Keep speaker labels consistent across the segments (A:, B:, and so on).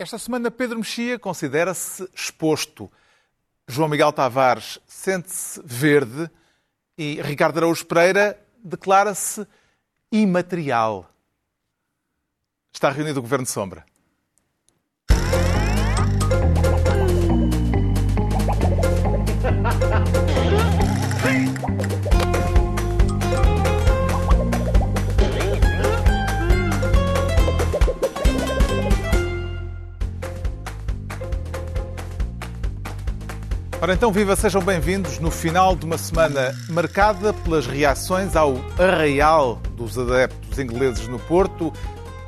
A: Esta semana, Pedro Mexia considera-se exposto. João Miguel Tavares sente-se verde e Ricardo Araújo Pereira declara-se imaterial. Está reunido o Governo de Sombra. Ora então, viva, sejam bem-vindos no final de uma semana marcada pelas reações ao arraial dos adeptos ingleses no Porto,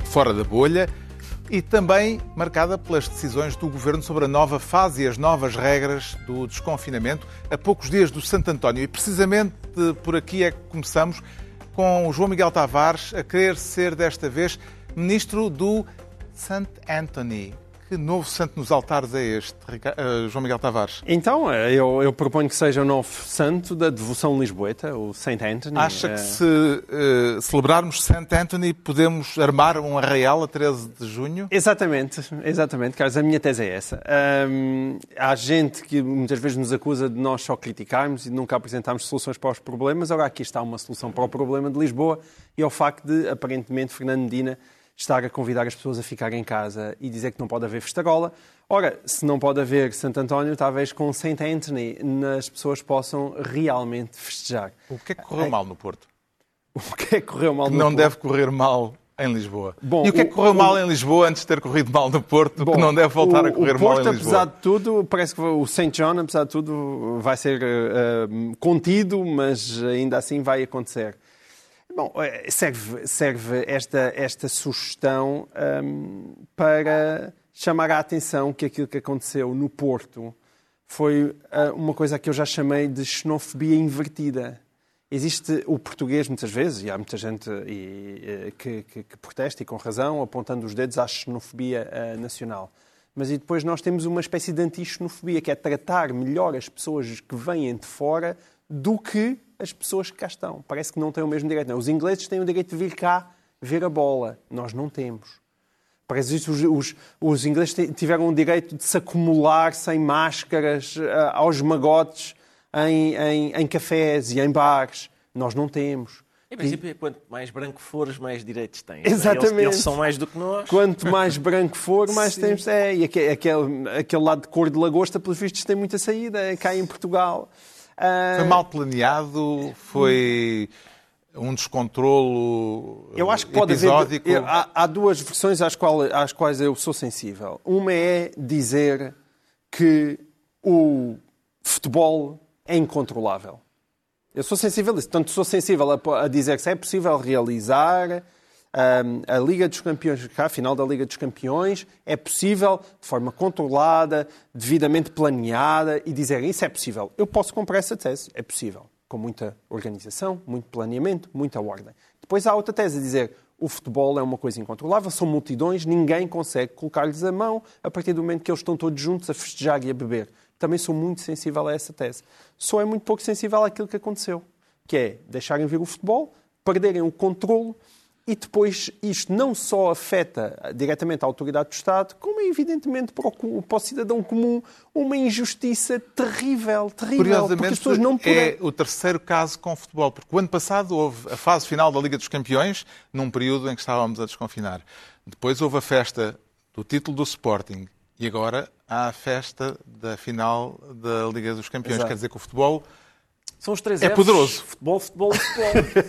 A: fora da bolha, e também marcada pelas decisões do Governo sobre a nova fase e as novas regras do desconfinamento a poucos dias do Santo António. E precisamente por aqui é que começamos com o João Miguel Tavares a querer ser desta vez ministro do St. Anthony. Que novo santo nos altares é este, uh, João Miguel Tavares?
B: Então, eh, eu, eu, proponho que seja o novo santo da devoção lisboeta, o Saint Anthony.
A: Acha que se uh, celebrarmos Saint Anthony podemos armar um arraial a 13 de junho?
B: Exatamente, exatamente, Carlos. A minha tese é essa. Um, há gente que muitas vezes nos acusa de nós só criticarmos e nunca apresentarmos soluções para os problemas. Agora aqui está uma solução para o problema de Lisboa e é o facto de, aparentemente, Fernando Medina estar a convidar as pessoas a ficar em casa e dizer que não pode haver festarola. Ora, se não pode haver Santo António, talvez com Saint Anthony as pessoas possam realmente festejar.
A: O que é que correu mal no Porto?
B: O que é que correu mal
A: que
B: no
A: não
B: Porto?
A: deve correr mal em Lisboa. Bom, e o que é que correu o, mal em Lisboa antes de ter corrido mal no Porto, bom, que não deve voltar
B: o,
A: a correr
B: Porto,
A: mal em Lisboa?
B: apesar de tudo, parece que o St. John, apesar de tudo, vai ser uh, contido, mas ainda assim vai acontecer. Bom, eh, serve, serve esta, esta sugestão um, para chamar a atenção que aquilo que aconteceu no Porto foi uh, uma coisa que eu já chamei de xenofobia invertida. Existe o português, muitas vezes, e há muita gente e, eh, que, que, que, protesta, e com razão, apontando os dedos à xenofobia uh, nacional. Mas e depois nós temos uma espécie de anti-xenofobia, que é tratar melhor as pessoas que vêm de fora do que as pessoas que cá estão. Parece que não têm o mesmo direito. Não. Os ingleses têm o direito de vir cá ver a bola. Nós não temos. Parece que os, os, os ingleses tiveram o direito de se acumular sem máscaras uh, aos magotes em, em, em cafés e em bares. Nós não temos.
C: Em princípio, e... quanto mais branco fores, mais direitos tens.
B: Exatamente.
C: Eles, eles, são mais do que nós.
B: Quanto mais branco for, mais Sim. temos. É, e aquele, aquele, aquele lado de cor de lagosta, pelos vistos, tem muita saída. É cá em Portugal.
A: Foi mal planeado? Foi um descontrolo
B: eu acho que pode
A: episódico?
B: Haver, há, há, duas versões às quais, às quais eu sou sensível. Uma é dizer que o futebol é incontrolável. Eu sou sensível a isso. Tanto sou sensível a, a dizer que é possível realizar a Liga dos Campeões, a final da Liga dos Campeões, é possível de forma controlada, devidamente planeada e dizer isso é possível. Eu posso comprar essa tese, é possível, com muita organização, muito planeamento, muita ordem. Depois há outra tese dizer o futebol é uma coisa incontrolável, são multidões, ninguém consegue colocar-lhes a mão a partir do momento que eles estão todos juntos a festejar e a beber. Também sou muito sensível a essa tese. Só é muito pouco sensível àquilo que aconteceu, que é deixarem vir o futebol, perderem o controle e depois isto não só afeta diretamente a autoridade do Estado, como é evidentemente para o, para o cidadão comum uma injustiça terrível, terrível.
A: Curiosamente, porque as pessoas não é o terceiro caso com o futebol, porque o ano passado houve a fase final da Liga dos Campeões, num período em que estávamos a desconfinar. Depois houve a festa do título do Sporting e agora há a festa da final da Liga dos Campeões. Exato. Quer dizer que o futebol
C: são os três
A: É
C: Fs.
A: poderoso.
C: Futebol, futebol, futebol.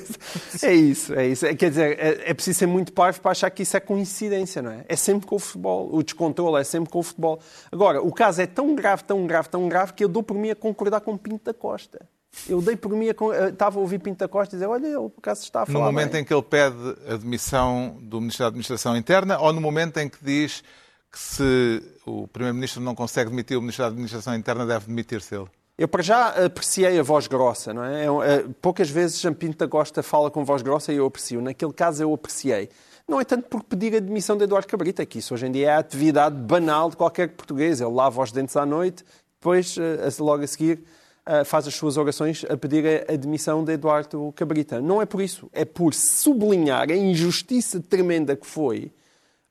B: é isso, é isso. Quer dizer, é, é, preciso ser muito parvo para achar que isso é coincidência, não é? É sempre com o futebol. O descontrole é sempre com o futebol. Agora, o caso é tão grave, tão grave, tão grave, que eu dou por mim a concordar com Pinto da Costa. Eu dei por mim, a, estava a ouvir Pinto da Costa e dizer, olha, ele por acaso está a falar
A: No momento
B: bem.
A: em que ele pede a demissão do Ministro da Administração Interna ou no momento em que diz que se o Primeiro-Ministro não consegue demitir o Ministro da Administração Interna, deve demitir-se ele?
B: Eu, para já, apreciei a voz grossa, não é? é poucas vezes Jean Pinto da Costa fala com voz grossa e eu aprecio. Naquele caso, eu apreciei. Não é tanto por pedir a demissão de Eduardo Cabrita, que isso hoje em dia é a atividade banal de qualquer português. Ele lava os dentes à noite, depois, logo a seguir, faz as suas orações a pedir a demissão de Eduardo Cabrita. Não é por isso. É por sublinhar a injustiça tremenda que foi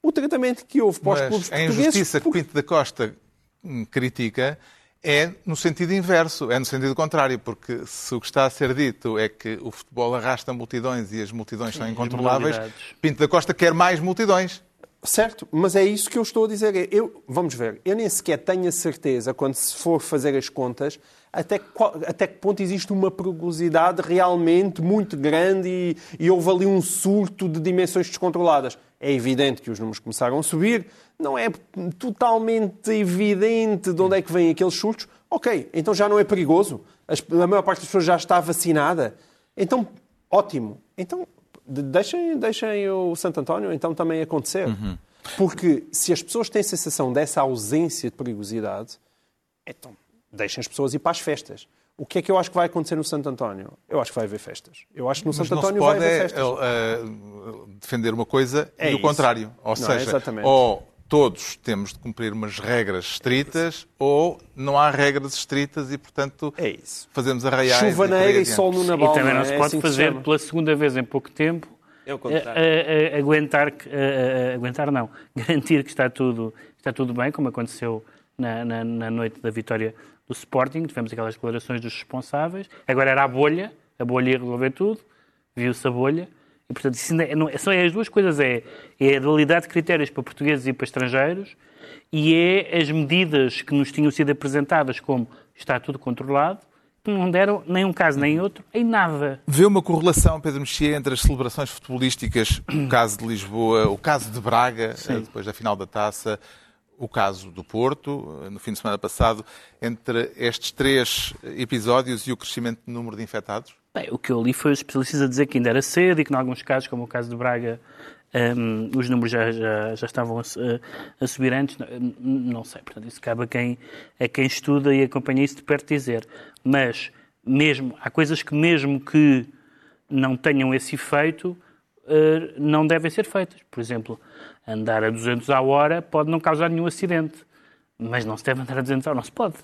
B: o tratamento que houve para os clubes
A: a
B: portugueses.
A: injustiça que Pinto da Costa hum, critica é no sentido inverso, é no sentido contrário, porque se o que está a ser dito é que o futebol arrasta multidões e as multidões são incontroláveis. Pinto da Costa quer mais multidões.
B: Certo, mas é isso que eu estou a dizer. É, Eu, vamos ver, eu nem sequer tenho a certeza, quando se for fazer as contas, até até que ponto existe uma perigosidade realmente muito grande e, e houve ali um surto de dimensões descontroladas. É evidente que os números começaram a subir, não é totalmente evidente de onde é que vêm aqueles surtos. Ok, então já não é perigoso. A maior parte das pessoas já está vacinada. Então, ótimo. Então, de- deixem, deixem o Santo António então também acontecer. Porque se as pessoas têm sensação dessa ausência de perigosidade, então deixem as pessoas ir para as festas. O que é que eu acho que vai acontecer no Santo António? Eu acho que vai haver festas. Eu acho que no
A: Mas
B: Santo António vai
A: pode
B: haver
A: é,
B: festas.
A: uh, defender uma coisa
B: É
A: e o
B: isso.
A: contrário. Ou
B: Não, é
A: seja,
B: exatamente.
A: ou todos temos de cumprir umas regras estritas, ou não há regras estritas e, portanto,
B: É isso.
A: fazemos arraiais.
B: Chuva
A: e
B: negra e
A: adiante.
B: sol no
D: E
B: Naval.
D: também não se
B: é
D: pode
B: assim
D: fazer pela segunda vez em pouco tempo
C: É o
D: a-
C: contrário.
D: a- a- aguentar, que- a- a- aguentar não, garantir que está tudo, está tudo bem, como aconteceu na, na- na noite da vitória do Sporting, tivemos aquelas declarações dos responsáveis, agora era a bolha, a bolha ia resolver tudo, viu-se a bolha, e portanto é- são as duas coisas, é, é a dualidade de critérios para portugueses e para estrangeiros, e é as medidas que nos tinham sido apresentadas como está tudo controlado, que não deram nem um caso nem outro, em nada.
A: Vê uma correlação, Pedro Mexia, entre as celebrações futebolísticas, o caso de Lisboa, o caso de Braga, eh, depois da final da taça, o caso do Porto, eh, no fim de semana passado, entre estes três episódios e o crescimento do número de infectados?
D: Bem, o que eu li foi os especialistas a dizer que ainda era cedo e que, em alguns casos, como o caso de Braga, hum, os números já, já, já estavam a, a- subir antes. Não, não sei, portanto, isso cabe a quem, a quem estuda e acompanha isso de perto dizer. Mas, mesmo, há coisas que, mesmo que não tenham esse efeito, eh, não devem ser feitas. Por exemplo, andar a 200 à hora pode não causar nenhum acidente, mas não se deve andar a 200 à hora, não se pode.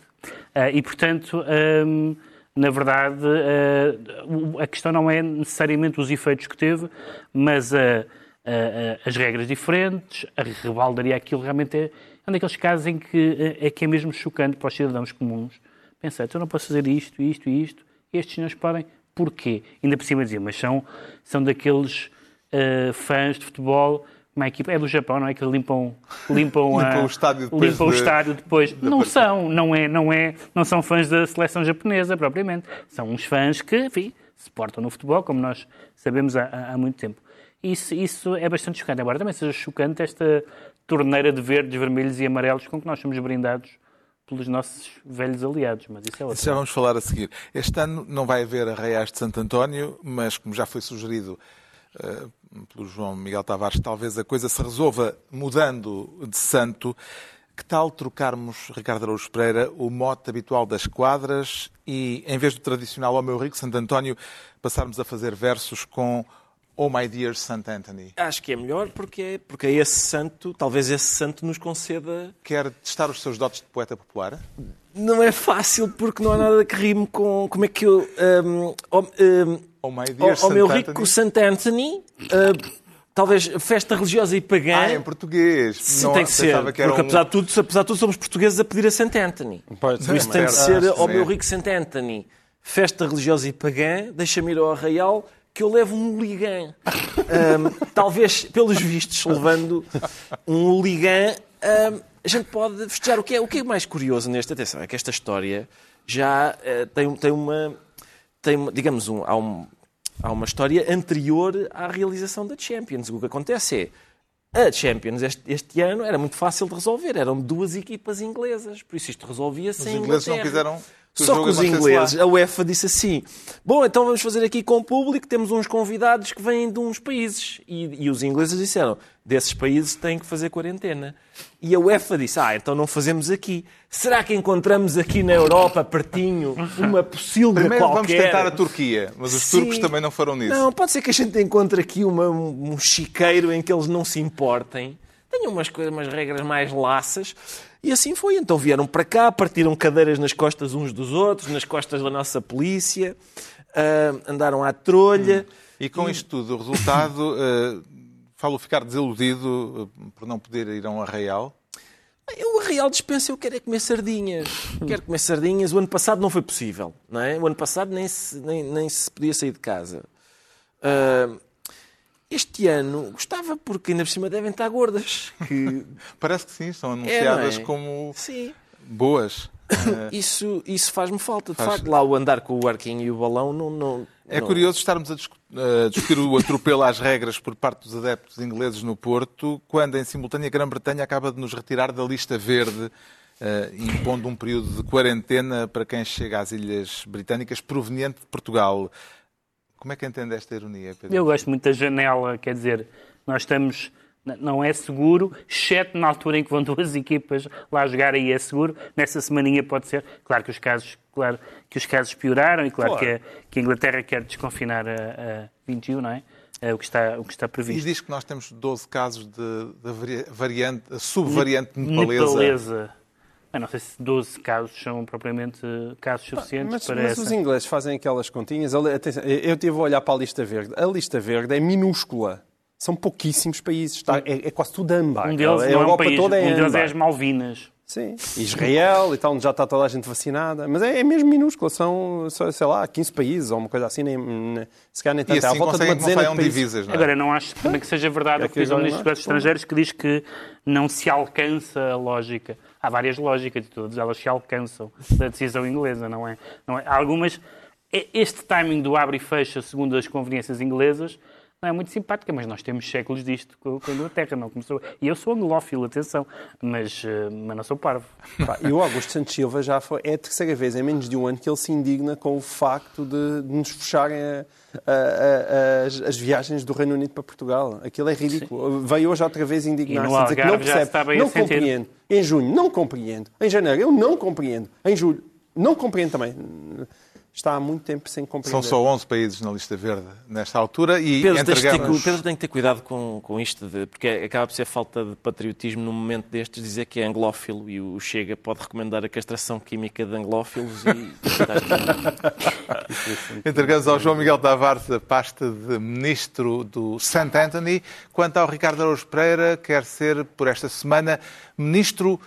D: Ah, e, portanto, hum, na verdade, o- a questão não é necessariamente os efeitos que teve, mas as regras diferentes, a rebaldaria, aquilo realmente é, é um daqueles casos em que eh, é que é mesmo chocante para os cidadãos comuns. Pensar, então eu não posso fazer isto, isto e isto, estes senhores podem. Porquê? Ainda por cima dizer, mas são, são daqueles eh, fãs de futebol, uma equipa, é do Japão, não é? Que limpam, limpam, a-
A: Limpam o estádio depois
D: limpam o
A: de-
D: estádio depois. Não
A: partida.
D: são, não, é, não, é, não são fãs da seleção japonesa propriamente. São uns fãs que, enfim, se portam no futebol, como nós sabemos há, há- muito tempo. Isso, isso é bastante chocante. Embora também seja chocante esta torneira de verdes, vermelhos e amarelos com que nós somos brindados pelos nossos velhos aliados. Mas isso é outro.
A: Isso já vamos falar a seguir. Este ano não vai haver arraiais de Santo António, mas como já foi sugerido eh, pelo João Miguel Tavares, talvez a coisa se resolva mudando de santo. Que tal trocarmos, Ricardo Araújo Pereira, o mote habitual das quadras e, em vez do tradicional Ó meu rico Santo António, passarmos a fazer versos com Oh my dear St. Anthony?
C: Acho que é melhor porque, é, porque é esse santo, talvez esse santo nos conceda.
A: Quer testar os seus dotes de poeta popular?
C: Não é fácil porque não há nada que rime com. Como é que eu. Um, oh, um,
A: Oh my dear
C: ao meu
A: Anthony?
C: rico St. Anthony, uh, talvez festa religiosa e pagã.
A: Ah, em português.
C: Sim,
A: Não,
C: tem que ser,
A: que
C: porque
A: um-
C: apesar, de tudo, apesar de tudo somos portugueses a pedir a St. Anthony.
B: Pode
C: Por isso tem de ser
A: Ah,
C: ao
A: sim.
C: meu rico St. Anthony, festa religiosa e pagã, deixa-me ir ao arraial que eu levo um hooligan. Ahm, talvez, pelos vistos, levando um hooligan, ahm, a gente pode festejar. O que, é, o que é mais curioso nesta atenção é que esta história já eh, tem, tem uma. Tem, digamos, um, há, um- há uma história anterior à realização da Champions. O que acontece é a Champions este, este ano era muito fácil de resolver. Eram duas equipas inglesas. Por isso isto resolvia-se
A: Os ingleses não quiseram
C: Só que os ingleses, a UEFA disse assim: Bom, então vamos fazer aqui com o público, temos uns convidados que vêm de uns países. E, e os ingleses disseram: desses países têm que fazer quarentena. E a UEFA disse: Ah, então não fazemos aqui. Será que encontramos aqui na Europa, pertinho, uma pocilga
A: Primeiro
C: qualquer?
A: vamos tentar a Turquia, mas os
C: Sim.
A: turcos também não foram nisso.
C: Não, pode ser que a gente encontre aqui uma- um um chiqueiro em que eles não se importem. Tenham umas, coisas, umas regras mais laças. E assim foi. Então vieram para cá, partiram cadeiras nas costas uns dos outros, nas costas da nossa polícia, ah, andaram à trolha.
A: E com isto tudo, o resultado eh, falo ficar desiludido eh, por não poder ir a um arraial?
C: Eu, a real dispensa, eu quero é comer sardinhas. quero comer sardinhas. O ano passado não foi possível, não é? O ano passado nem se, nem, nem se podia sair de casa. Uh, este ano gostava, porque ainda por cima devem estar gordas. Que...
A: Parece que sim, são anunciadas
C: É, não é?
A: como
C: Sim.
A: boas.
C: Isso, isso faz-me falta. De facto, lá o andar com o arquinho e o balão não. não
A: É
C: não-
A: curioso estarmos a discu- a discutir o atropelo às regras por parte dos adeptos ingleses no Porto, quando em simultânea a Grã-Bretanha acaba de nos retirar da lista verde, eh, impondo um período de quarentena para quem chega às Ilhas Britânicas proveniente de Portugal. Como é que entende esta ironia, Pedro?
D: Eu gosto muito da janela, quer dizer, nós estamos. Não é seguro, exceto na altura em que vão duas equipas lá jogar, aí é seguro. Nessa semaninha pode ser. Claro que os casos, claro, que os casos pioraram e claro,
B: Claro.
D: Que, a, que a Inglaterra quer desconfinar a, a 21, não é? É o que está, o que está
A: E
D: previsto.
A: diz que nós temos 12 casos de, vari- variante, subvariante nepalesa.
D: Nepalesa. Eu não sei se 12 casos são propriamente casos suficientes
B: Mas,
D: para
B: mas
D: essa.
B: os ingleses fazem aquelas continhas. Atenção, eu estive a olhar para a lista verde. A lista verde é minúscula. São pouquíssimos países. Está- é, é quase tudo âmbar.
D: Um deles
B: a
D: é um país,
B: toda é
D: um deles
B: âmbar.
D: é as Malvinas.
B: Sim. Israel e tal, onde já está toda a gente vacinada. Mas é, é mesmo minúscula. São, sei lá, 15 países ou uma coisa assim. Nem, nem, se calhar nem
A: E
B: tanto. É à
A: assim
B: volta de uma dezena de países.
A: divisas, não é?
D: Agora, não acho também que seja verdade
B: É
D: o que diz o Ministro dos
B: não é?
D: Negócios Estrangeiros, que diz que não se alcança a lógica. Há várias lógicas de todas, elas se alcançam da decisão inglesa, não é? Não é? Há algumas. Este timing do abre e fecha, segundo as conveniências inglesas, não é muito simpática, mas nós temos séculos disto com a Inglaterra, não começou. E eu sou anglófilo, atenção, mas, eh, mas não sou parvo.
B: E o Augusto Santos Silva já foi, é a terceira vez em menos de um ano que ele se indigna com o facto de, de nos fecharem a- a- a- as, as viagens do Reino Unido para Portugal. Aquilo é ridículo. Veio hoje outra vez indignar-se dizer que não percebe, não compreendo. Em junho, não compreendo. Em janeiro, eu não compreendo. Em julho, não compreendo também. Está há muito tempo sem compreender.
A: São só 11 países na lista verde nesta altura e
C: Pedro,
A: entregamos...
C: Pedro tem que ter cuidado com, com isto, de- porque acaba por ser falta de patriotismo num momento destes dizer que é anglófilo e o Chega pode recomendar a castração química de anglófilos e.
A: Entregamos ao João Miguel Tavares a pasta de ministro do St. Anthony. Quanto ao Ricardo Araújo Pereira, quer ser, por esta semana, ministro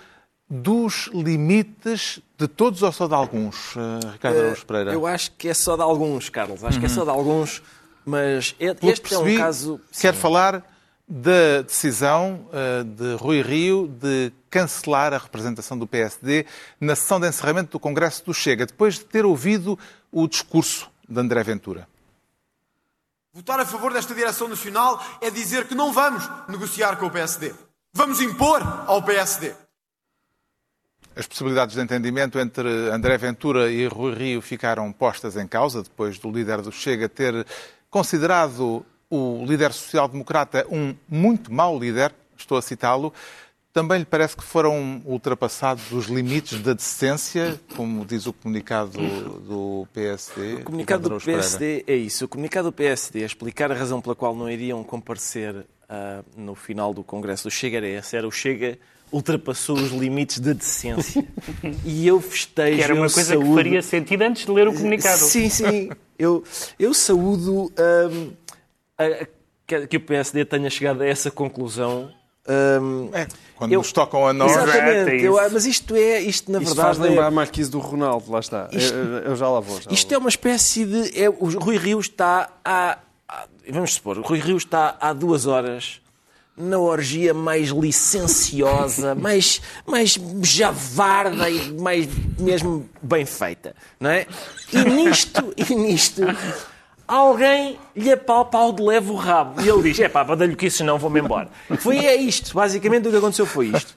A: dos limites de todos ou só de alguns, eh, Ricardo Araújo Pereira?
C: Eu acho que é só de alguns, Carlos. Acho que é só de alguns, mas
A: que
C: este é um
A: percebi,
C: caso.
A: Quer
C: Sim.
A: falar da decisão eh, de Rui Rio de cancelar a representação do PSD na sessão de encerramento do Congresso do Chega, depois de ter ouvido o discurso de André Ventura.
E: Votar a favor desta direção nacional é dizer que não vamos negociar com o PSD. Vamos impor ao PSD.
A: As possibilidades de entendimento entre André Ventura e Rui Rio ficaram postas em causa depois do líder do Chega ter considerado o líder social-democrata um muito mau líder, estou a citá-lo. Também lhe parece que foram ultrapassados os limites da decência, como diz o comunicado do PSD?
C: O comunicado do? PSD é isso. O comunicado do PSD é explicar a razão pela qual não iriam comparecer ah, no final do Congresso do Chega era esse. Era o Chega ultrapassou os limites da decência. e eu festejo.
D: Que era uma coisa que
C: saúdo-
D: faria sentido antes de ler o comunicado.
C: Sim, sim. Eu, eu saúdo hum, a- a- que, que o PSD tenha chegado a essa conclusão. hum,
A: É, quando
C: Eu-
A: nos tocam a nós.
C: Exatamente.
D: é
C: Eu-
D: isso.
C: mas isto é, isto na
B: Isto
C: verdade
B: faz lembrar
C: é,
B: a Marquise do Ronaldo, lá está.
C: Isto-
B: Eu, eu já lá vou. Já lá
C: Isto é uma espécie de. É, o Rui Rio está há, há- Vamos supor, o Rui Rio está há duas horas na orgia mais licenciosa, mais, mais javarda e mais mesmo bem feita, não é? E nisto, e nisto, alguém lhe apalpa ao de leve o rabo. E ele diz, é pá, badalho que isso, senão vou-me embora. Foi é isto, basicamente o que aconteceu foi isto.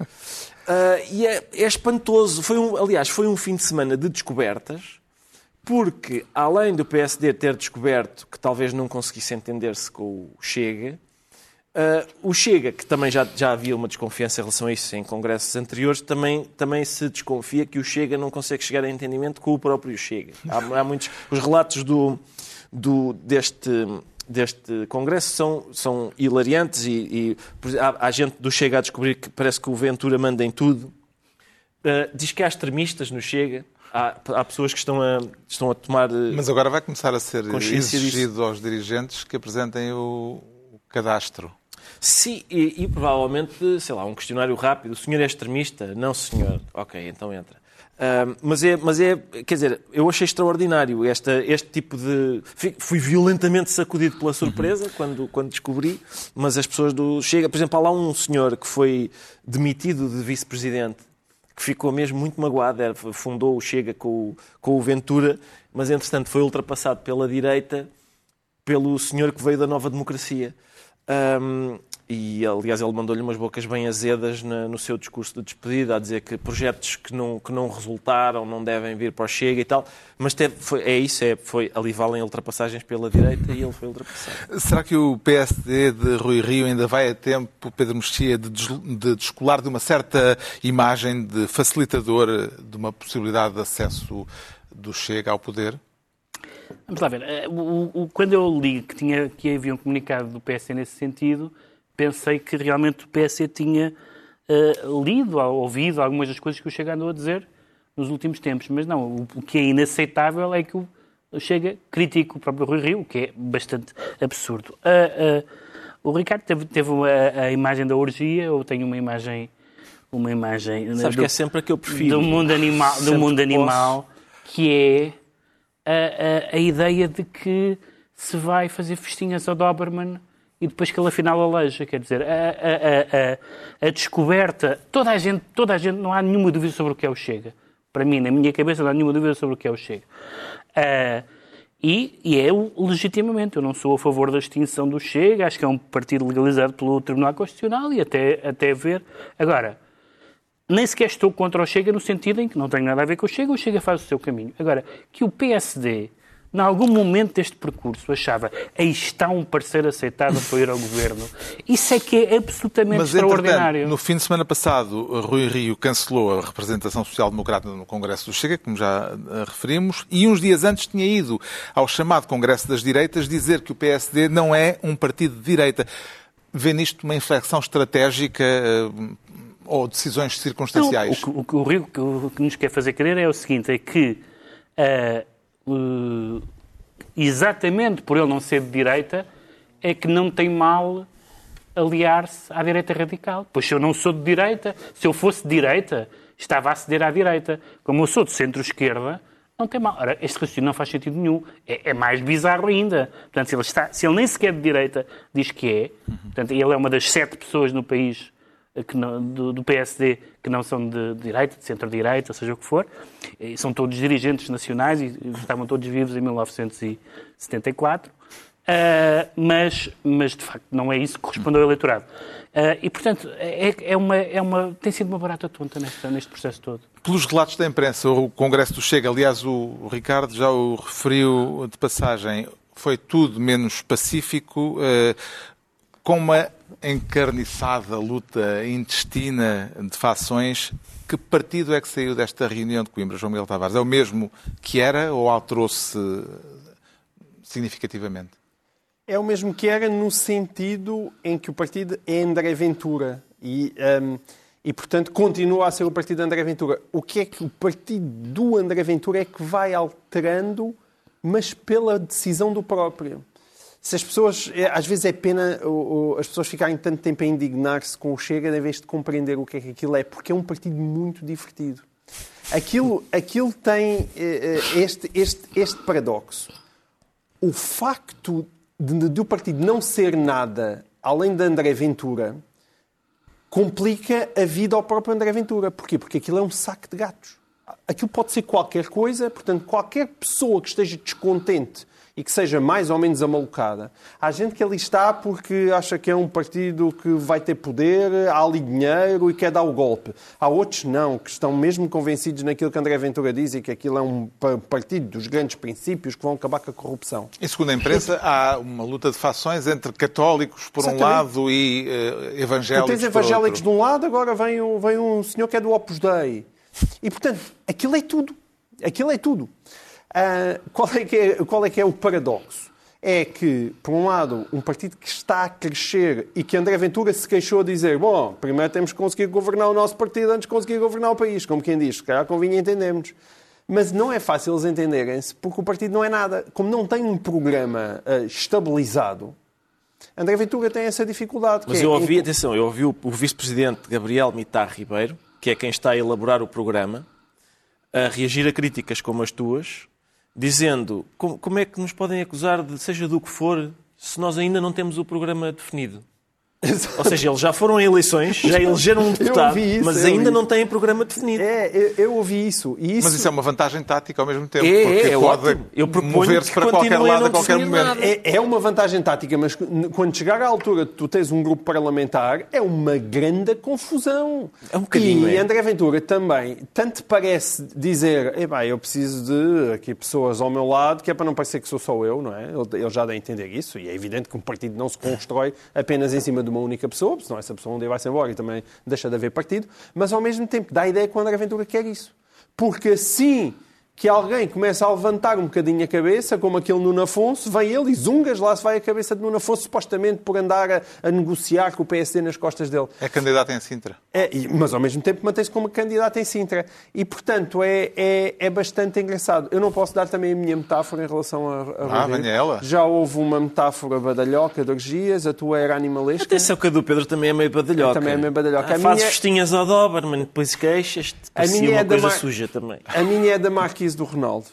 C: Ah, e é, é espantoso. Foi um, aliás, foi um fim de semana de descobertas, porque além do PSD ter descoberto que talvez não conseguisse entender-se com o Chega, ah, o Chega, que também já, já havia uma desconfiança em relação a isso em congressos anteriores, também, também se desconfia que o Chega não consegue chegar a entendimento com o próprio Chega. Há, há muitos. Os relatos do, do, deste, deste congresso são, são hilariantes e, e há, há gente do Chega a descobrir que parece que o Ventura manda em tudo. Uh, diz que há extremistas no Chega. Há, há pessoas que estão a, estão a tomar. uh,
A: mas agora vai começar a ser exigido aos dirigentes que apresentem o cadastro.
C: Sim, e, e, provavelmente, sei lá, um questionário rápido. O senhor é extremista? Não, senhor. Ok, então entra. Uh, mas, é, mas é, quer dizer, eu achei extraordinário esta, este tipo de. Fui violentamente sacudido pela surpresa uhum. quando, quando descobri, mas as pessoas do Chega, por exemplo, há lá um senhor que foi demitido de vice-presidente, que ficou mesmo muito magoado, fundou o Chega com o, com o Ventura, mas entretanto foi ultrapassado pela direita pelo senhor que veio da nova democracia. Um, e, aliás, ele mandou-lhe umas bocas bem azedas na, no seu discurso de despedida, a dizer que projetos que não, que não resultaram não devem vir para o Chega e tal. Mas teve, foi, é isso, é, foi, ali valem ultrapassagens pela direita e ele foi ultrapassado.
A: Será que o PSD de Rui Rio ainda vai a tempo, Pedro Mexia, de, de descolar de uma certa imagem de facilitador de uma possibilidade de acesso do Chega ao poder?
D: Vamos lá ver. Eh, o, o, quando eu li que, tinha, que havia um comunicado do PSD nesse sentido, pensei que realmente o PS tinha uh, lido ou ouvido algumas das coisas que o Chega andou a dizer nos últimos tempos. Mas não, o, o que é inaceitável é que o Chega critica o próprio Rui Rio, o que é bastante absurdo. Uh, uh, o Ricardo teve, teve a, a, imagem da orgia, ou tem uma imagem... Uma imagem
C: Sabes
D: do,
C: que é sempre a que eu prefiro.
D: Do mundo animal, do mundo animal que é a, a, a ideia de que se vai fazer festinhas ao Doberman e depois que ele afinal aleja. Quer dizer, a, a, descoberta, toda a, gente, toda a gente, não há nenhuma dúvida sobre o que é o Chega. Para mim, na minha cabeça, não há nenhuma dúvida sobre o que é o Chega. Uh, e, e é legitimamente. Eu não sou a favor da extinção do Chega, acho que é um partido legalizado pelo Tribunal Constitucional e até, até ver. Agora, nem sequer estou contra o Chega no sentido em que não tenho nada a ver com o Chega, o Chega faz o seu caminho. Agora, que o PSD em algum momento deste percurso, achava aí está um parceiro aceitável para ir ao governo. Isso é que é absolutamente
A: Mas,
D: extraordinário.
A: No fim de semana passado, Rui Rio cancelou a representação social-democrata no Congresso do Chega, como já eh, referimos, e uns dias antes tinha ido ao chamado Congresso das Direitas dizer que o PSD não é um partido de direita. Vê nisto uma inflexão estratégica eh, ou decisões circunstanciais?
D: Não, o, que, o, Rio o que nos quer fazer crer é o seguinte, é que uh, uh, exatamente por ele não ser de direita, é que não tem mal aliar-se à direita radical. Pois se eu não sou de direita, se eu fosse de direita, estava a ceder à direita. Como eu sou de centro-esquerda, não tem mal. Ora, este raciocínio não faz sentido nenhum. É, é, mais bizarro ainda. Portanto, se ele, está, se ele nem sequer é de direita diz que é, portanto, ele é uma das sete pessoas no país que não, do, do, PSD que não são de, de direita, de centro-direita, seja o que for, e são todos dirigentes nacionais e estavam todos vivos em 1974, uh, ah, mas, mas de facto não é isso que corresponde ao eleitorado. Uh, e, portanto, é, é, uma, é uma, tem sido uma barata tonta neste, neste processo todo.
A: Pelos relatos da imprensa, o Congresso do Chega, aliás, o Ricardo já o referiu de passagem, foi tudo menos pacífico, uh, com uma encarniçada luta intestina de fações. Que partido é que saiu desta reunião de Coimbra, João Miguel Tavares? É o mesmo que era ou alterou-se significativamente?
B: É o mesmo que era no sentido em que o partido é André Ventura e, um, e portanto, continua a ser o partido de André Ventura. O que é que o partido do André Ventura é que vai alterando, mas pela decisão do próprio? Se as pessoas, é, às vezes é pena as pessoas ficarem tanto tempo a indignar-se com o Chega em vez de compreender o que é que aquilo é, porque é um partido muito divertido. Aquilo, aquilo tem é, é, este, este, este paradoxo. O facto de o partido não ser nada além de André Ventura complica a vida ao próprio André Ventura. Porquê? Porque aquilo é um saco de gatos. Aquilo pode ser qualquer coisa, portanto, qualquer pessoa que esteja descontente e que seja mais ou menos amalucada. Há gente que ali está porque acha que é um partido que vai ter poder, há ali dinheiro e quer dar o golpe. Há outros não, que estão mesmo convencidos naquilo que André Ventura diz e que aquilo é um partido dos grandes princípios que vão acabar com a corrupção.
A: E segundo a imprensa, há uma luta de fações entre católicos por um lado e uh, evangélicos tu tens
B: evangélicos
A: de
B: um lado, agora vem um, vem um senhor que é do Opus Dei. E, portanto, aquilo é tudo. Aquilo é tudo. Uh, qual, é que é, qual é que é o paradoxo? É que, por um lado, um partido que está a crescer e que André Ventura se queixou a dizer bom, primeiro temos que conseguir governar o nosso partido antes de conseguir governar o país, como quem diz, se calhar convinha entendermos. Mas não é fácil eles entenderem-se, porque o partido não é nada. Como não tem um programa uh, estabilizado, André Ventura tem essa dificuldade.
C: Mas
B: que é-
C: eu ouvi, atenção, eu ouvi o, o vice-presidente Gabriel Mitar Ribeiro, que é quem está a elaborar o programa, a reagir a críticas como as tuas, dizendo como, como é que nos podem acusar de seja do que for se nós ainda não temos o programa definido. Ou seja, eles já foram a eleições, já elegeram um deputado,
B: isso,
C: mas ainda não têm programa definido.
B: É, eu, eu ouvi isso. E isso
A: Mas isso é uma vantagem tática ao mesmo tempo,
C: É,
A: porque
C: é
A: pode
C: ótimo. Eu
A: mover-se para qualquer
C: a
A: lado a qualquer momento.
B: É, é uma vantagem tática, mas quando chegar à altura de tu tens um grupo parlamentar, é uma grande confusão.
C: É um bocadinho,
B: E
C: é.
B: André Ventura também, tanto parece dizer, "Epá, eu preciso de aqui pessoas ao meu lado, que é para não parecer que sou só eu, não é? Ele, ele já dá a entender isso, e é evidente que um partido não se constrói apenas em cima de uma única pessoa, senão essa pessoa um dia vai-se embora e também deixa de haver partido, mas ao mesmo tempo dá a ideia que o André Ventura quer isso. Porque assim que alguém começa a levantar um bocadinho a cabeça, como aquele Nuno Afonso, vem ele e zungas, lá se vai a cabeça de Nuno Afonso, supostamente por andar a, a negociar com o PSD nas costas dele.
A: É candidato em Sintra.
B: É, e- mas ao mesmo tempo mantém-se como candidato em Sintra. E, portanto, é, é, é bastante engraçado. Eu não posso dar também a minha metáfora em relação a, a
A: Ah, ela.
B: Já houve uma metáfora badalhoca de orgias, a tua era animalesca.
C: Atenção que a do Pedro também é meio badalhoca.
B: Também é meio badalhoca.
C: Ah,
B: A
C: faz
B: minha-
C: festinhas ao Doberman, depois queixas-te.
B: A minha é da
C: coisa
B: Mar-
C: suja também.
B: A minha é da Marquise do Ronaldo.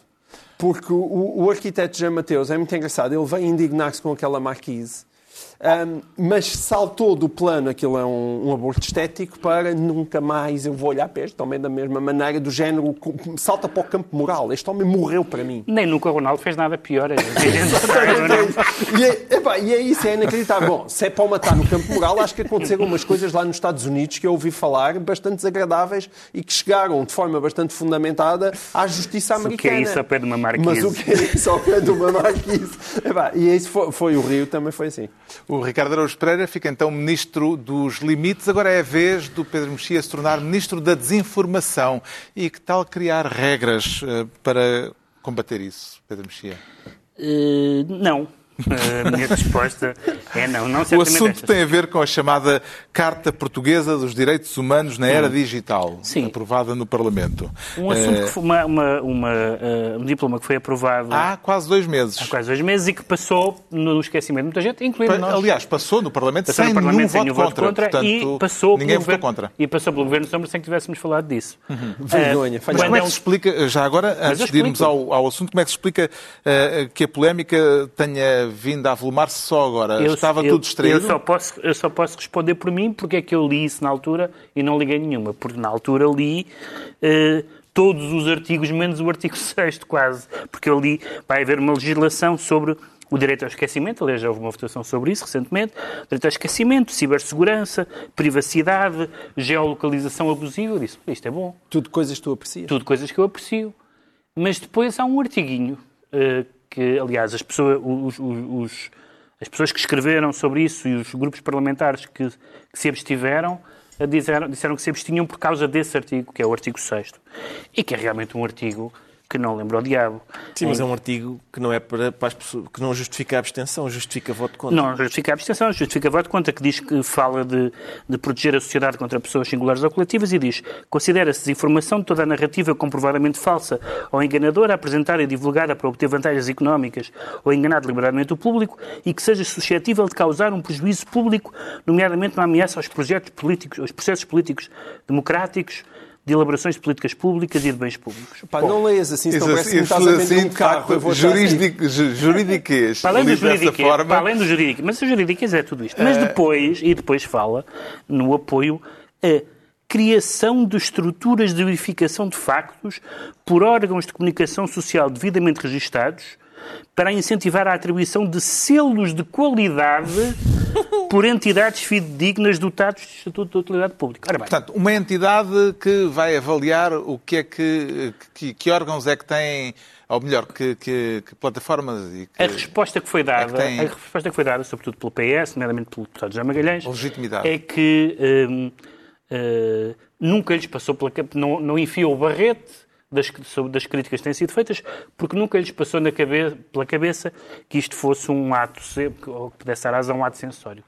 B: Porque o, o arquiteto Jean Mateus é muito engraçado. Ele vem indignar-se com aquela Marquise. Ahm, mas saltou do plano, aquilo é um, um aborto estético, para nunca mais eu vou olhar para este homem da mesma maneira, do género, salta para o campo moral. Este homem morreu para mim.
D: Nem nunca o Ronaldo fez nada pior.
B: e, é, epá, e é isso, é inacreditável. Bom, se é para o matar no campo moral, acho que aconteceram umas coisas lá nos Estados Unidos que eu ouvi falar bastante desagradáveis e que chegaram de forma bastante fundamentada à justiça
D: o que é
B: americana.
D: isso ao pé de uma marquise?
B: Mas o que é isso ao pé de uma marquise? Epá, e isso foi, foi o Rio, também foi assim.
A: O Ricardo Araújo Pereira fica então ministro dos limites. Agora é a vez do Pedro Mexia se tornar ministro da desinformação. E que tal criar regras eh, para combater isso, Pedro Mexia?
D: Eh, não. A minha resposta é não. não
A: O assunto
D: estas.
A: tem a ver com a chamada Carta Portuguesa dos Direitos Humanos na Era Digital,
D: Sim.
A: aprovada no Parlamento.
D: Um assunto
A: Eh,
D: que foi uma, uma, uma, eh, um diploma que foi aprovado
A: Há quase dois meses.
D: há quase dois meses e que passou no esquecimento de muita gente, incluindo nós.
A: Aliás, passou no Parlamento
D: Passou
A: sem
D: no Parlamento
A: nenhum
D: sem
A: voto
D: nenhum voto
A: contra.
D: contra,
A: Portanto,
D: e passou
A: ninguém
D: pelo
A: votou
D: governo,
A: contra.
D: E passou pelo Governo Sombra sem que tivéssemos falado disso.
B: Vergonha,
D: Eh,
B: falha.
A: Mas
D: quando
A: como é
D: é
A: que se explica, já agora, antes de irmos ao, ao assunto, como é que se explica eh, que a polémica tenha vindo a avolumar-se só agora?
D: Eu-
A: Estava
D: eu-
A: tudo distraído?
D: Eu só, posso, eu só posso responder por mim porque é que eu li isso na altura e não liguei nenhuma. Porque na altura li eh, todos os artigos, menos o artigo 6 quase. Porque eu li, vai haver uma legislação sobre o direito ao esquecimento, aliás, já houve uma votação sobre isso recentemente, direito ao esquecimento, cibersegurança, privacidade, geolocalização abusiva. Eu disse, isto é bom.
B: Tudo coisas que tu aprecias.
D: Tudo coisas que eu aprecio. Mas depois há um artiguinho eh, que, aliás, as pessoas, os, os- os- as pessoas que escreveram sobre isso e os grupos parlamentares que, que se abstiveram eh, disseram, disseram que se abstinham por causa desse artigo, que é o artigo 6 e que é realmente um artigo que não lembra o diabo.
C: Sim, mas é um artigo que não é para, para as pessoas, que não justifica a abstenção, justifica voto contra.
D: Não justifica a abstenção, justifica voto contra, que diz que fala de, de proteger a sociedade contra pessoas singulares ou coletivas e diz considera-se desinformação toda a narrativa comprovadamente falsa ou enganadora apresentada e divulgada para obter vantagens económicas ou enganar deliberadamente o público e que seja suscetível de causar um prejuízo público, nomeadamente uma ameaça aos projetos políticos, aos processos políticos democráticos, de elaborações de políticas públicas e de bens públicos.
B: Pá,
D: Bom,
B: não leias assim, senão
A: Isso
B: parece que
A: assim,
B: estás a
A: assim,
B: vender um
A: de
B: carro. Eu vou assim.
A: jurisdic, ju- juridiquês,
D: Para além do jurídico,
A: forma,
D: para além do jurídico, mas o jurídico é tudo isto. Mas depois, e depois fala no apoio a criação de estruturas de verificação de factos por órgãos de comunicação social devidamente registados para incentivar a atribuição de selos de qualidade por entidades fidedignas dotados de Estatuto de Utilidade Pública. Ora bem,
A: Portanto, uma entidade que vai avaliar o que é que, que, que órgãos é que têm, ou melhor, que, que- que plataformas e que
D: a resposta que foi dada,
A: é tem-
D: a resposta que foi dada, sobretudo pelo PS, nomeadamente pelo deputado José Magalhães,
A: Legitimidade.
D: é que hum, eh, nunca lhes passou pela cabeça, não, não enfiou o barrete das, das críticas que têm sido feitas, porque nunca lhes passou na cabe- pela cabeça que isto fosse um ato, ou que pudesse dar razão a um ato censório.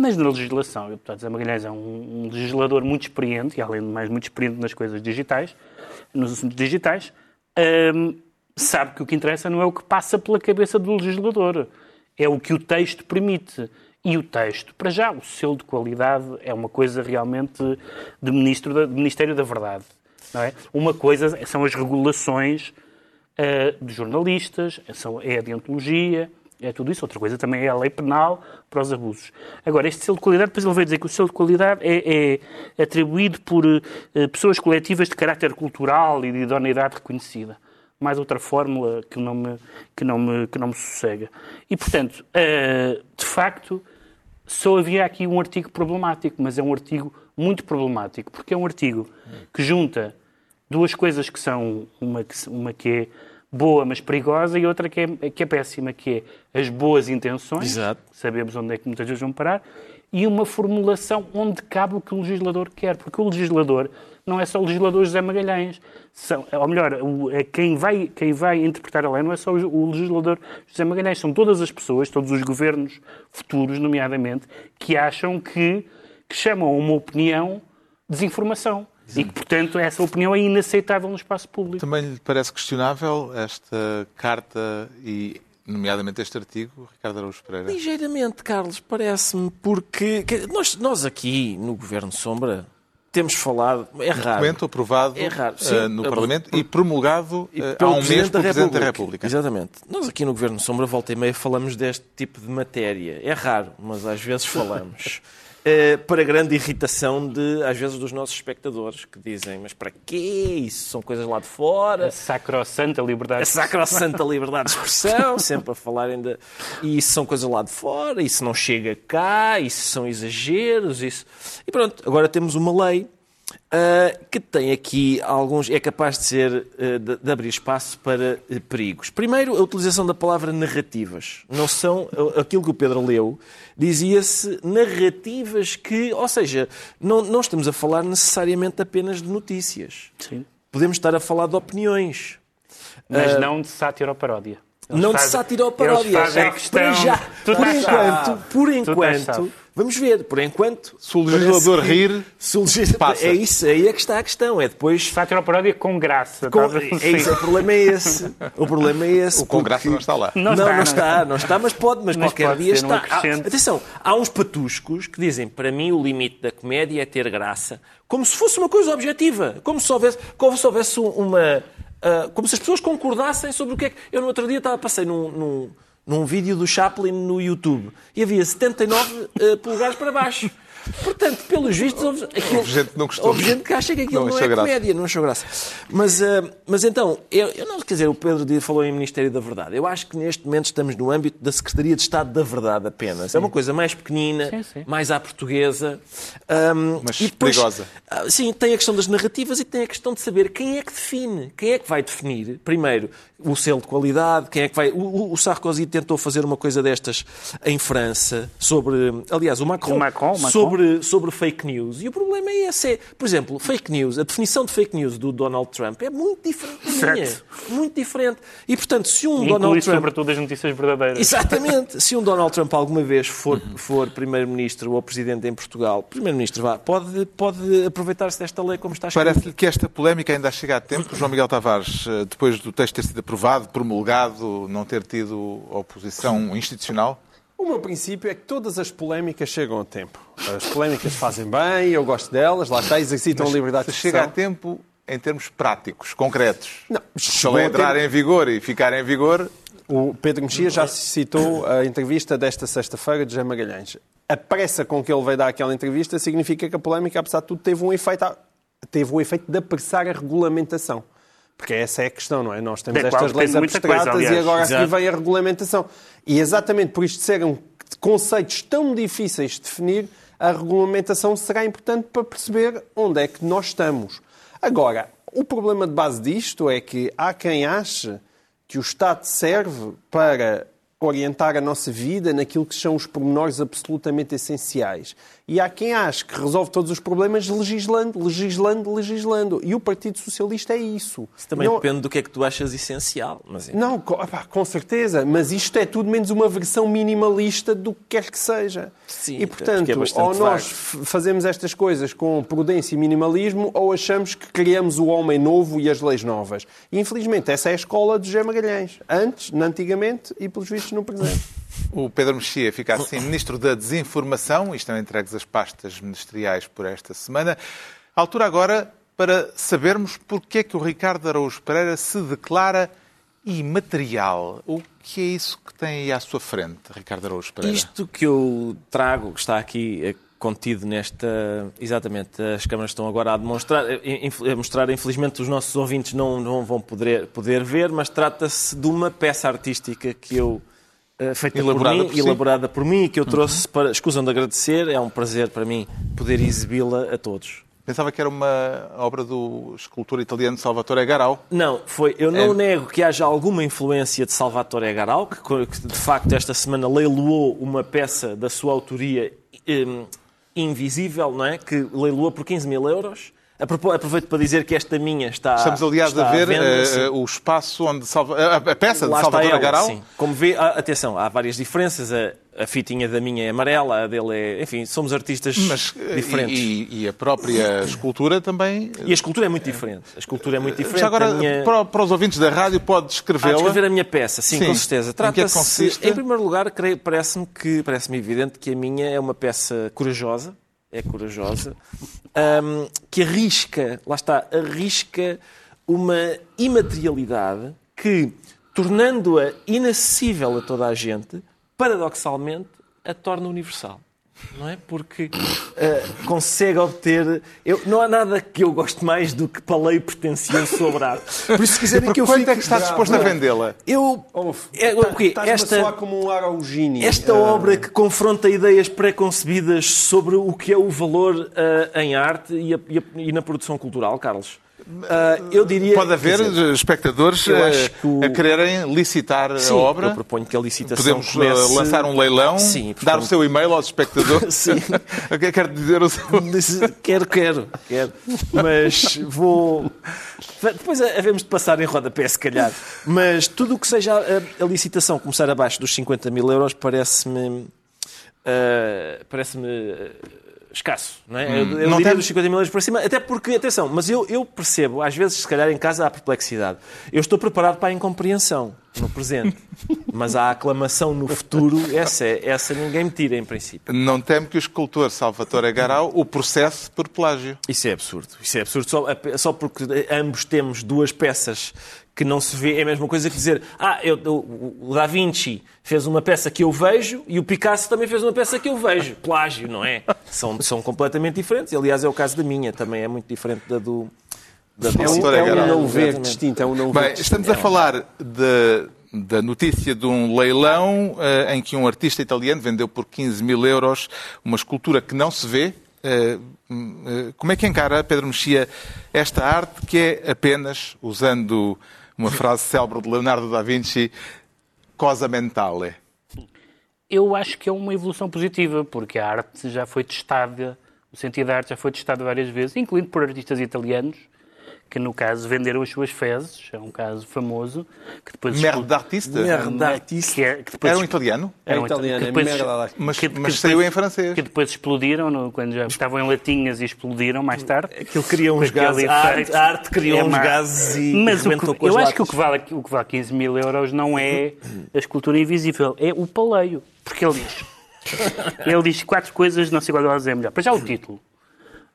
D: Mas na legislação, o deputado José Magalhães é um, um legislador muito experiente, e além de mais muito experiente nas coisas digitais, nos assuntos digitais, hum, sabe que o que interessa não é o que passa pela cabeça do legislador, é o que o texto permite. E o texto, para já, o selo de qualidade é uma coisa realmente de, ministro de Ministério da Verdade. Não é? Uma coisa são as regulações uh, de jornalistas, são, é a deontologia, é tudo isso. Outra coisa também é a lei penal para os abusos. Agora, este selo de qualidade, depois ele veio dizer que o selo de qualidade é, é atribuído por uh, pessoas coletivas de caráter cultural e de idoneidade reconhecida. Mais outra fórmula que não me, que não me, que não me sossega. E, portanto, uh, de facto, só havia aqui um artigo problemático, mas é um artigo muito problemático, porque é um artigo que junta duas coisas que são uma que, uma que é boa, mas perigosa, e outra que é, que é péssima, que é as boas intenções,
C: Exato.
D: sabemos onde é que muitas vezes vão parar, e uma formulação onde cabe o que o legislador quer, porque o legislador não é só o legislador José Magalhães, são, ou melhor, é quem, vai, quem vai interpretar a lei não é só o legislador José Magalhães, são todas as pessoas, todos os governos futuros, nomeadamente, que acham que, que chamam uma opinião desinformação. E que, portanto, essa opinião é inaceitável no espaço público.
A: Também lhe parece questionável esta carta e, nomeadamente, este artigo, Ricardo Araújo Pereira?
C: Ligeiramente, Carlos, parece-me, porque nós, nós aqui no Governo Sombra temos falado, é raro.
A: Documento aprovado
C: é raro.
A: Sim, uh, no Parlamento e promulgado uh, há um mês pelo Presidente da República.
C: Exatamente. Nós aqui no Governo Sombra, volta e meia, falamos deste tipo de matéria. É raro, mas às vezes falamos. Uh, para grande irritação de, às vezes, dos nossos espectadores, que dizem, mas para quê? Isso são coisas lá de fora.
D: A sacrossanta liberdade.
C: A sacrossanta liberdade de expressão, sempre a falarem de... E isso são coisas lá de fora, isso não chega cá, isso são exageros, isso... E pronto, agora temos uma lei Uh, que tem aqui alguns. é capaz de ser. Uh, de, de, abrir espaço para uh, perigos. Primeiro, a utilização da palavra narrativas. Não são. aquilo que o Pedro leu, dizia-se narrativas que. Ou seja, não, não estamos a falar necessariamente apenas de notícias.
D: Sim.
C: Podemos estar a falar de opiniões.
D: Mas não de sátira ou paródia.
C: Eles não fazem, de sátira ou paródia.
D: Já, questão,
C: já, por enquanto, por enquanto, vamos ver, por enquanto.
A: Se o legislador rir,
C: se o legislador, passa. É isso, aí é que está a questão. É depois.
D: Sátira ou paródia com graça.
C: Com, é isso, o problema é esse. O problema é esse.
A: O com graça não está lá.
C: Não, não, está, não, está, não está, mas pode, mas, mas qualquer pode dia está. Há, atenção, há uns patuscos que dizem, para mim o limite da comédia é ter graça, como se fosse uma coisa objetiva, como se houvesse, como se houvesse uma Uh, como se as pessoas concordassem sobre o que é que. Eu no outro dia estava, passei num, num, num vídeo do Chaplin no YouTube e havia 79 uh, ah, polegares para baixo. Portanto, pelos vistos, houve, aquilo,
A: houve gente que não gostou.
C: Houve gente que acha que aquilo não, não é graça. comédia, não achou graça. Mas, uh, mas então, eu, eu, não quer dizer, o Pedro falou em Ministério da Verdade. Eu acho que neste momento estamos no âmbito da Secretaria de Estado da Verdade apenas. Sim. É uma coisa mais pequenina, sim, sim. mais à portuguesa.
A: Um, mas depois, perigosa.
C: Uh, sim, tem a questão das narrativas e tem a questão de saber quem é que define. Quem é que vai definir, primeiro, o selo de qualidade, quem é que vai. O, o Sarkozy tentou fazer uma coisa destas em França sobre. Aliás, o Macron,
D: o Macron, Macron.
C: sobre, sobre fake news. E o problema é esse. É, por exemplo, fake news, a definição de fake news do Donald Trump é muito diferente da minha. Muito diferente. E, portanto, se um
D: Inclui
C: Donald Trump.
D: sobretudo as notícias verdadeiras.
C: Exatamente. se um Donald Trump alguma vez for, for primeiro-ministro ou presidente em Portugal, primeiro-ministro vá, pode, pode aproveitar-se desta lei como está escrito.
A: Parece-lhe que esta polémica ainda chega a tempo. João Miguel Tavares, eh, depois do texto ter sido aprovado, promulgado, não ter tido oposição institucional?
B: O meu princípio é que todas as polémicas chegam a tempo. As polémicas fazem bem, eu gosto delas, lá está, exercitam Mas a liberdade de
A: expressão. chega a tempo em termos práticos, concretos. Não, se ela entrar tempo... em vigor e ficar em vigor...
B: O Pedro Mexia já citou a entrevista desta sexta-feira de José Magalhães. A pressa com que ele veio dar aquela entrevista significa que a polémica, apesar de tudo, teve um efeito, teve um efeito de apressar a regulamentação. Porque essa é a questão, não é? Nós temos estas leis abstratas coisa, e agora aqui vem a regulamentação. E exatamente por isto serem conceitos tão difíceis de definir, a regulamentação será importante para perceber onde é que nós estamos. Agora, o problema de base disto é que há quem ache que o Estado serve para orientar a nossa vida naquilo que são os pormenores absolutamente essenciais. E há quem ache que resolve todos os problemas legislando, legislando, legislando. E o Partido Socialista é isso.
C: Isso também não... depende do que é que tu achas essencial. Mas...
B: Não, com certeza. Mas isto é tudo menos uma versão minimalista do que quer que seja.
C: Sim,
B: e, portanto,
C: é
B: ou nós fazemos estas coisas com prudência e minimalismo, ou achamos que criamos o homem novo e as leis novas. E, infelizmente, essa é a escola de José Magalhães. Antes, antigamente e, pelos vistos, no presente.
A: O Pedro Mexia fica assim Ministro da Desinformação e estão entregues as pastas ministeriais por esta semana. A altura agora para sabermos porque é que o Ricardo Araújo Pereira se declara imaterial. O que é isso que tem aí à sua frente, Ricardo Araújo Pereira?
C: Isto que eu trago, que está aqui eh, contido nesta. Exatamente, as câmaras estão agora a demonstrar, eh, a mostrar, infelizmente os nossos ouvintes não, não vão poder, poder ver, mas trata-se de uma peça artística que eu. Eh, Feita
A: Elaborada
C: por mim,
A: por si.
C: elaborada por mim e que eu trouxe para. Escusam de agradecer, é um prazer para mim poder exibi-la a todos.
A: Pensava que era uma obra do escultor italiano Salvatore Garau.
C: Não, foi. Eu não
A: É.
C: nego que haja alguma influência de Salvatore Garau, que, que, de facto esta semana leiloou uma peça da sua autoria hum, invisível, não é? Que leiloou por 15 mil euros. Aproveito para dizer que esta minha está.
A: Estamos, aliás,
C: está
A: a ver
C: venda,
A: eh,
C: sim.
A: o espaço onde Salva... a, peça de
C: Lá está
A: Salvatore
C: ela,
A: Garau.
C: sim. Como vê, ah, atenção, há várias diferenças. A, a fitinha da minha é amarela, a dele é. Enfim, somos artistas
A: Mas, eh,
C: diferentes.
A: E, e a própria escultura também.
C: E a escultura é muito diferente. A escultura é muito diferente.
A: Já agora,
C: minha-
A: para, para os ouvintes da rádio, pode
C: Ah,
A: descrevê-la.
C: descrever a minha peça, sim,
A: Sim.
C: com certeza.
A: Em que é
C: Trata-se,
A: consiste?
C: em primeiro lugar, parece-me que parece-me evidente que a minha é uma peça corajosa, é corajosa, ahm, que arrisca, lá está, arrisca uma imaterialidade que, tornando-a inacessível a toda a gente, paradoxalmente, a torna universal. Não é? Porque ah, consegue obter. Eu, não há nada que eu goste mais do que paleio pretencioso sobre arte. Por isso, se quiserem que eu
A: quanto
C: fique...
A: é que está disposto a vendê-la?
C: Eu.
B: Ouve,
C: É, o quê?
B: estás-me a
C: Esta,
B: como um Araugini.
C: esta
B: Ah,
C: obra que confronta ideias preconcebidas sobre o que é o valor ah, em arte e, a- e a- e na produção cultural, Carlos. Ah, eu diria.
A: Pode haver
C: dizer,
A: espectadores
C: que o-
A: a quererem licitar
C: sim,
A: a obra.
C: Eu proponho que a licitação
A: Podemos eh,
C: comece...
A: lançar um leilão,
C: Sim,
A: dar o seu e-mail aos espectadores.
C: Sim.
A: o que é que quer dizer o seu...
C: Quero, quero, quero. Mas vou. Depois havemos de passar em rodapé, se calhar. Mas tudo o que seja a, a licitação começar abaixo dos 50 mil euros parece-me. ah, parece-me. Escasso, não é? eu eu
A: Hum. não
C: diria
A: tem-
C: dos 50 mil euros para cima, até porque, atenção, mas eu, eu percebo, às vezes, se calhar em casa há perplexidade. Eu estou preparado para a incompreensão no presente, mas a aclamação no futuro, essa, é- essa ninguém me tira, em princípio.
A: Não temo que o escultor Salvatore Garau o processe por plágio.
C: Isso é absurdo. Isso é absurdo só, só porque ambos temos duas peças que não se vê. É a mesma coisa que dizer, ah, eu, o, o Da Vinci fez uma peça que eu vejo e o Picasso também fez uma peça que eu vejo. Plágio, não é? São, são completamente diferentes. Aliás, é o caso da minha, também é muito diferente da do. Da do
B: É um, é um não ver
C: Exatamente.
B: distinto. É um não ver
A: Bem, estamos a falar de- da notícia de um leilão eh, em que um artista italiano vendeu por 15 mil euros uma escultura que não se vê. Eh, hum, eh, como é que encara, Pedro Mexia, esta arte que é apenas, usando uma frase célebre de Leonardo da Vinci, cosa mentale?
D: Eu acho que é uma evolução positiva, porque a arte já foi testada, o sentido da arte já foi testado várias vezes, incluindo por artistas italianos, que no caso venderam as suas fezes, é um caso famoso, que depois...
A: Merda de artista?
C: Merda de artista.
D: Que, é- que depois
A: Era um italiano?
B: É
D: Era um
B: italiano,
D: que
B: é
D: depois-
B: merda da-
A: Mas,
D: que-
A: mas
D: que
A: saiu
D: depois-
A: em francês.
D: Que depois explodiram, no- quando já estavam em latinhas e explodiram mais tarde.
C: Aquilo criou uns gases. A arte, a arte criou
D: É
C: uns
D: má.
C: gases e
D: Mas o que, eu acho que o que, vale, o que vale 15 mil euros não é a escultura invisível, é o paleio. Porque ele diz. Ele diz quatro coisas, não sei qual delas é melhor. Para já o título.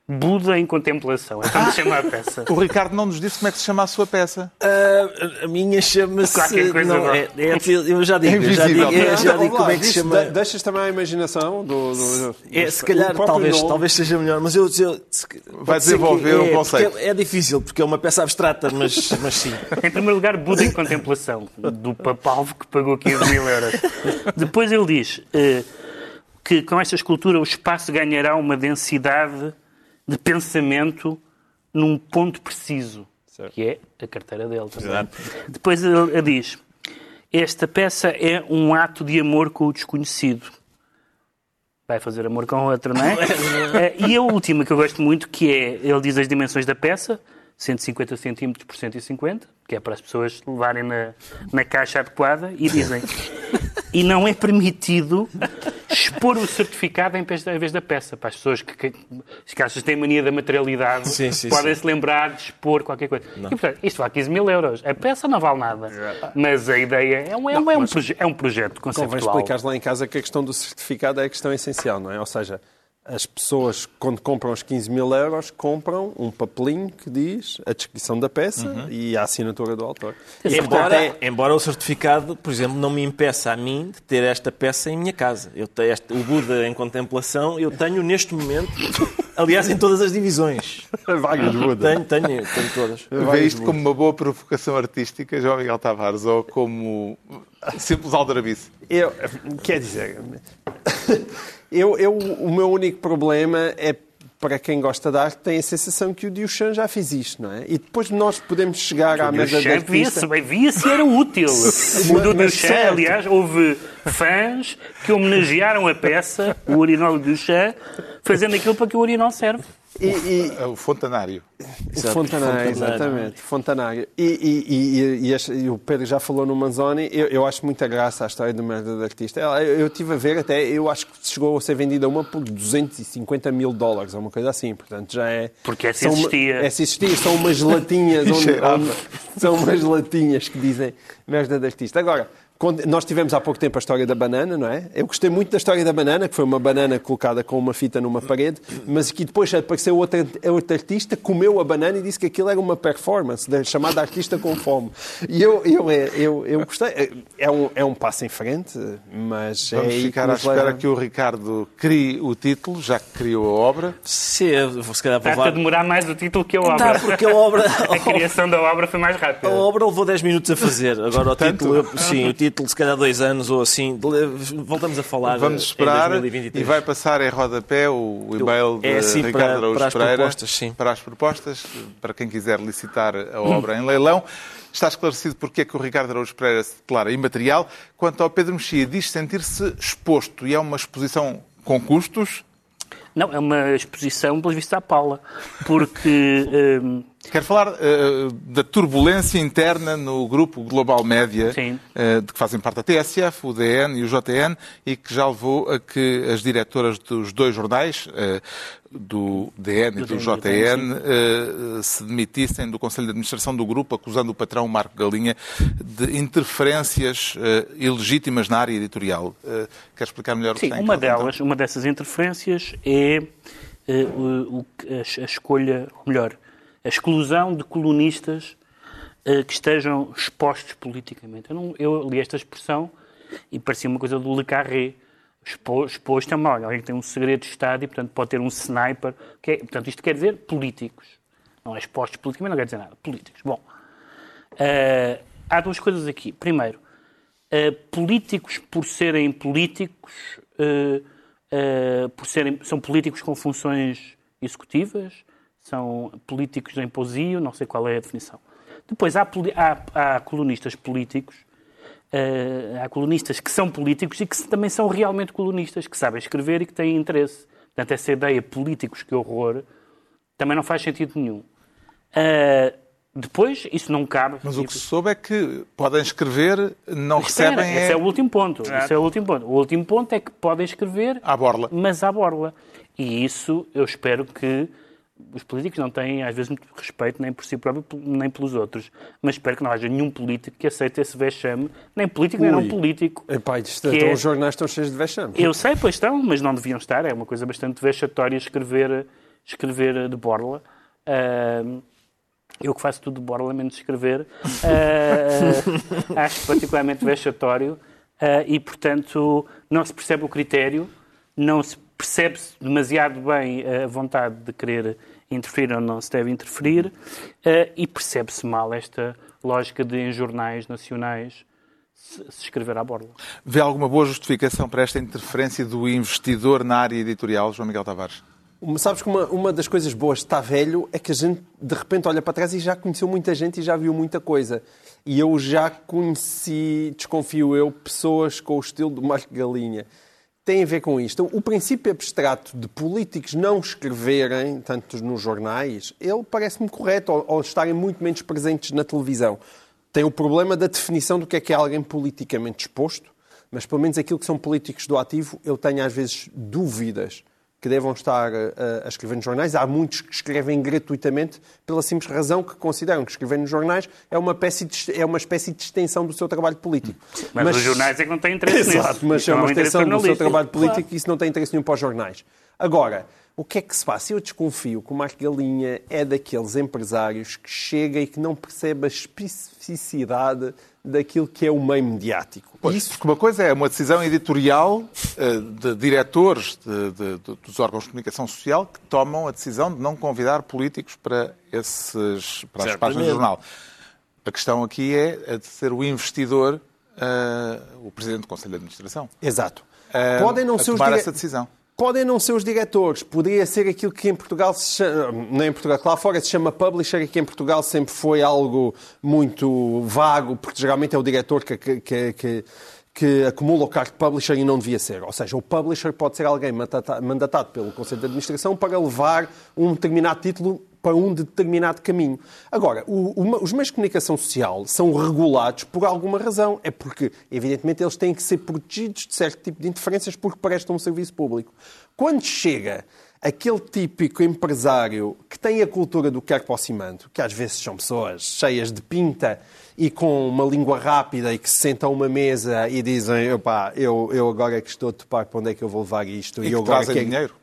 D: Buda em contemplação. É como se chama a peça.
A: O Ricardo não nos disse como é que se chama a sua peça.
C: Ah, a minha chama-se.
D: Qualquer coisa
C: não, é, é- eu já digo, eu já
A: invisível.
C: digo, eu já
B: Não,
C: digo
B: lá,
C: como é que se chama.
B: de- Deixas também a imaginação do. do-
C: É, se calhar, talvez,
B: nome.
C: talvez seja melhor, mas eu. eu se- ser
A: desenvolver um
C: é,
A: conceito.
C: É, é difícil, porque é uma peça abstrata, mas, mas sim.
D: Em primeiro lugar, Buda em contemplação, do papalvo que pagou 15 mil euros. Depois ele diz eh, que com esta escultura o espaço ganhará uma densidade de pensamento num ponto preciso, que é a carteira dele. Depois ele, ele diz, esta peça é um ato de amor com o desconhecido. Vai fazer amor com outra, não é? Eh, e a última que eu gosto muito, que é, ele diz as dimensões da peça, 150 centímetros por 150, que é para as pessoas levarem na, na caixa adequada, e dizem, e não é permitido expor o certificado em vez da, peça, para as pessoas que, que, têm mania da materialidade,
C: Sim, sim,
D: podem
C: sim.
D: se lembrar de expor qualquer coisa. E, portanto, isto vale 15 mil euros. A peça não vale nada. Mas a ideia é um, é um, é um, proje- é um projeto
B: Convém
D: conceptual.
B: explicar lá em casa que a questão do certificado é a questão essencial, não é? Ou seja, as pessoas, quando compram os 15 mil euros, compram um papelinho que diz a descrição da peça e a assinatura do autor. E, portanto,
C: Embora,
B: é-
C: embora o certificado, por exemplo, não me impeça a mim de ter esta peça em minha casa. Eu tenho este- o Buda em contemplação, eu tenho neste momento, aliás, em todas as divisões.
B: Vagas de Buda.
C: Tenho, tenho, tenho todas.
A: Vê isto como uma boa provocação artística, João Miguel Tavares, ou como simples aldrabice?
B: Eu, quer dizer, eu, eu, o meu único problema é para quem gosta de arte tem a sensação que o Duchamp já fez isto, não é? E depois nós podemos chegar à mesa de
D: via-se
B: artista...
D: bem, via-se era útil. O do Duchamp,
B: certo.
D: aliás, houve fãs que homenagearam a peça, o urinol do Duchamp, fazendo aquilo para que o urinol serve.
B: E, e,
A: É O fontanário.
B: O Fontanário, exatamente. Fontanário. E, e, e, e, este- e o Pedro já falou no Manzoni. Eu, eu acho muita graça a história do merda do artista. Eu, eu estive a ver até, eu acho que chegou a ser vendida uma por 250 mil dólares, ou uma coisa assim. Portanto, já é.
D: Porque essa
B: são uma-
D: existia.
B: Essa existia. São umas latinhas. onde, onde- são umas latinhas que dizem merda do artista. Agora. Nós tivemos há pouco tempo a história da banana, não é? Eu gostei muito da história da banana, que foi uma banana colocada com uma fita numa parede, mas que depois apareceu outro, outro artista, comeu a banana e disse que aquilo era uma performance, da- chamada Artista com Fome. E eu, eu, eu, eu gostei. É um, é um passo em frente, mas é
A: Vamos
B: aí que
A: ficar à espera
B: leva-
A: que o Ricardo crie o título, já que criou a obra.
C: Se, se calhar vou
D: a demorar mais o título que a obra.
C: Tá, porque a obra...
D: A criação da obra foi mais rápida.
C: A obra levou 10 minutos a fazer. Agora o título, eu- sim, o título, se calhar dois anos ou assim. Voltamos a falar
A: Vamos esperar
C: em
A: e
C: 2023.
A: vai passar em rodapé o e-mail de
C: É assim
A: Ricardo
C: para-
A: Araújo
C: para as
A: Pereira
C: propostas, sim.
A: para as propostas, para quem quiser licitar a obra em leilão. Está esclarecido porque é que o Ricardo Araújo Pereira se declara imaterial. Quanto ao Pedro Mexia, diz sentir-se exposto e é uma exposição com custos.
D: Não, é uma exposição, pelos vistos, à Paula. Porque. hum,
A: Quero falar eh, da turbulência interna no grupo Global Média,
D: Sim.
A: eh, de que fazem parte a TSF, o DN e o JN, e que já levou a que as diretoras dos dois jornais, eh, do DN e do
D: DN,
A: JN, se demitissem do Conselho de Administração do grupo, acusando o patrão Marco Galinha de interferências ilegítimas na área editorial. Quer explicar melhor o que
D: Sim,
A: tem em
D: uma delas, uma dessas interferências é a escolha, ou melhor, a exclusão de colunistas eh, que estejam expostos politicamente. Eu, não, eu li esta expressão e parecia uma coisa do Le Carré. Expo- Exposto é mal, alguém que tem um segredo de Estado e, portanto, pode ter um sniper. Que é- portanto, isto quer dizer políticos. Não é expostos politicamente, não quer dizer nada. Políticos. Bom, eh, há duas coisas aqui. Primeiro, Uh, políticos por serem políticos, uh, uh, por serem, são políticos com funções executivas, são políticos em posio, não sei qual é a definição. Depois há, há- há colunistas políticos, uh, há colunistas que são políticos e que também são realmente colunistas, que sabem escrever e que têm interesse. Portanto, essa ideia políticos que horror também não faz sentido nenhum. Uh, depois, isso não cabe.
A: Mas o que se soube é que podem escrever, não
D: Espera,
A: recebem
D: esse é
A: é
D: o último ponto. Esse é o último ponto. O último ponto é que podem escrever,
A: à borla.
D: mas à borla. E isso eu espero que os políticos não têm, às vezes, muito respeito nem por si próprio, nem pelos outros. Mas espero que não haja nenhum político que aceite esse vexame, nem político, nem
B: Ui.
D: não político.
B: Epá, isto, então
D: é-
B: os jornais estão cheios de vexame.
D: Eu sei, pois estão, mas não deviam estar. É uma coisa bastante vexatória escrever, escrever de borla. Ahm, eu que faço tudo de borla, menos escrever, ah, acho particularmente vexatório ah, e, portanto, não se percebe o critério, não se percebe demasiado bem a vontade de querer interferir ou não se deve interferir ah, e percebe-se mal esta lógica de, em jornais nacionais, se, se escrever à borla.
A: Vê alguma boa justificação para esta interferência do investidor na área editorial, João Miguel Tavares?
B: Uma- Sabes que uma, uma das coisas boas de estar velho é que a gente de repente olha para trás e já conheceu muita gente e já viu muita coisa. E eu já conheci, desconfio eu, pessoas com o estilo do Marco Galinha. Tem a ver com isto. O princípio abstrato de políticos não escreverem, tanto nos jornais, ele parece-me correto, ou, ou estarem muito menos presentes na televisão. Tem o problema da definição do que é que é alguém politicamente exposto, mas pelo menos aquilo que são políticos do ativo, eu tenho às vezes dúvidas que devam estar a, a escrever nos jornais. Há muitos que escrevem gratuitamente pela simples razão que consideram que escrever nos jornais é uma espécie de, é uma espécie de extensão do seu trabalho político.
D: Mas, os jornais é que não têm interesse
B: Exato,
D: nisso.
B: mas
D: Isso
B: é uma
D: um interesse
B: extensão do seu trabalho político e isso não tem interesse nenhum para os jornais. Agora, o que é que se passa? Eu desconfio que o Marco Galinha é daqueles empresários que chega e que não percebe a especificidade daquilo que é o meio mediático.
A: Pois,
B: Isso
A: porque uma coisa é uma decisão editorial eh, de diretores de- de- de- dos órgãos de comunicação social que tomam a decisão de não convidar políticos para, esses, para as páginas do jornal. A questão aqui é a de ser o investidor, eh, o presidente do Conselho de Administração.
B: Exato.
A: eh,
B: Podem não ser os
A: tomar
B: dire-
A: essa decisão.
B: Podem não ser os diretores, poderia ser aquilo que em Portugal se chama, não em Portugal, que lá fora se chama publisher que em Portugal sempre foi algo muito vago, porque geralmente é o diretor que, que, que, que, acumula o cargo de publisher e não devia ser. Ou seja, o publisher pode ser alguém mandata- mandatado pelo Conselho de Administração para levar um determinado título para um determinado caminho. Agora, o- o- os meios de comunicação social são regulados por alguma razão. É porque, evidentemente, eles têm que ser protegidos de certo tipo de interferências porque prestam um serviço público. Quando chega aquele típico empresário que tem a cultura do quer aproximando, que às vezes são pessoas cheias de pinta e com uma língua rápida e que se sentam a uma mesa e dizem, opá, eu, eu agora é que estou a topar para onde é que eu vou levar isto.
A: E
B: eu
A: que
B: agora
A: trazem
B: quero-
A: dinheiro.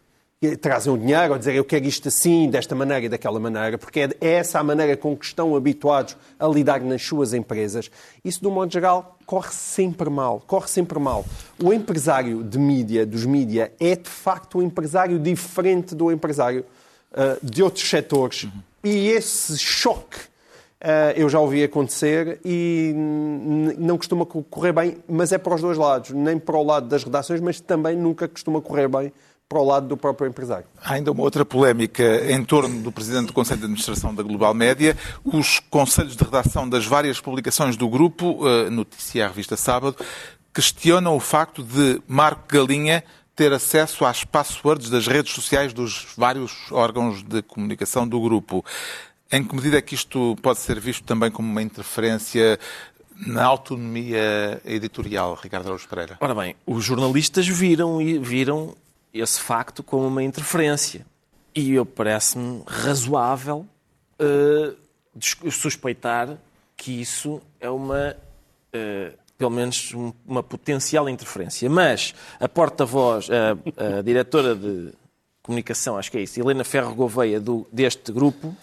B: Trazem o dinheiro, ou dizer eu quero isto assim, desta maneira e daquela maneira, porque é é essa a maneira com que estão habituados a lidar nas suas empresas. Isso, de um modo geral, corre sempre mal. Corre sempre mal. O empresário de mídia, dos mídia, é de facto um empresário diferente do empresário ah, de outros setores. E esse choque ah, eu já ouvi acontecer e não costuma co- correr bem, mas é para os dois lados. Nem para o lado das redações, mas também nunca costuma correr bem para o lado do próprio empresário.
A: Há ainda uma outra polémica em torno do Presidente do Conselho de Administração da Global Média. Os conselhos de redação das várias publicações do grupo, eh, noticia a revista Sábado, questionam o facto de Marco Galinha ter acesso às passwords das redes sociais dos vários órgãos de comunicação do grupo. Em que medida é que isto pode ser visto também como uma interferência na autonomia editorial, Ricardo Araújo Pereira?
C: Ora bem, os jornalistas viram, e- viram esse facto como uma interferência. E eu parece-me razoável des- suspeitar que isso é uma, eh, pelo menos, um- uma potencial interferência. Mas a porta-voz, a, a diretora de comunicação, acho que é isso, Helena Ferro Gouveia, do, deste grupo,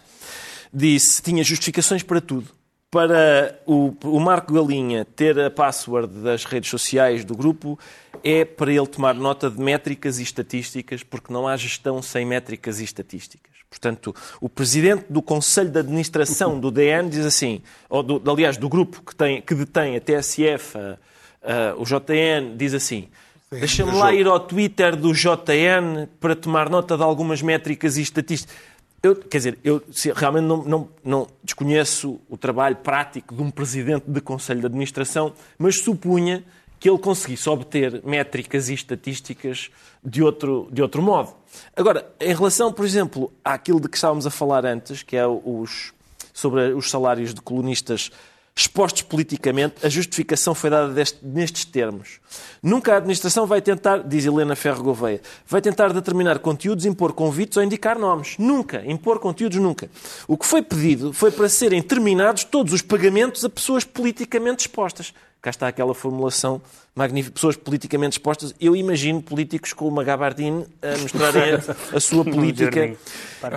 C: disse que tinha justificações para tudo. Para o, o Marco Galinha ter a password das redes sociais do grupo é para ele tomar nota de métricas e estatísticas, porque não há gestão sem métricas e estatísticas. Portanto, o presidente do Conselho de Administração do DN diz assim, ou do, aliás, do grupo que, tem, que detém a TSF, a- a- o JN, diz assim: deixa-me lá ir ao Twitter do JN para tomar nota de algumas métricas e estatísticas. Eu, quer dizer, eu realmente não, não- não desconheço o trabalho prático de um presidente de conselho de administração, mas supunha que ele conseguisse obter métricas e estatísticas de outro, de outro modo. Agora, em relação, por exemplo, àquilo de que estávamos a falar antes, que é os, sobre os salários de colunistas expostos politicamente, a justificação foi dada deste- nestes termos. Nunca a administração vai tentar, diz Helena Ferro Gouveia, vai tentar determinar conteúdos, impor convites ou indicar nomes. Nunca. Impor conteúdos, nunca. O que foi pedido foi para serem terminados todos os pagamentos a pessoas politicamente expostas. Cá está aquela formulação magnífica. Pessoas politicamente expostas. Eu imagino políticos com uma gabardine a mostrarem a, a sua política.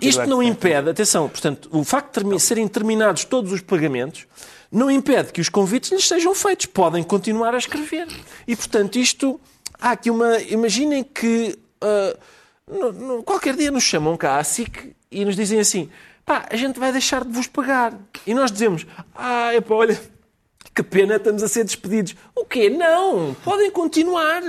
C: Isto não impede, atenção, portanto, o facto de termi- serem terminados todos os pagamentos não impede que os convites lhes sejam feitos. Podem continuar a escrever. E, portanto, isto. Há aqui uma. Imaginem que. ah, no- no- qualquer dia nos chamam cá à SIC e nos dizem assim: pá, a gente vai deixar de vos pagar. E nós dizemos: ah, epá, olha, que pena, estamos a ser despedidos. O quê? Não! Podem continuar.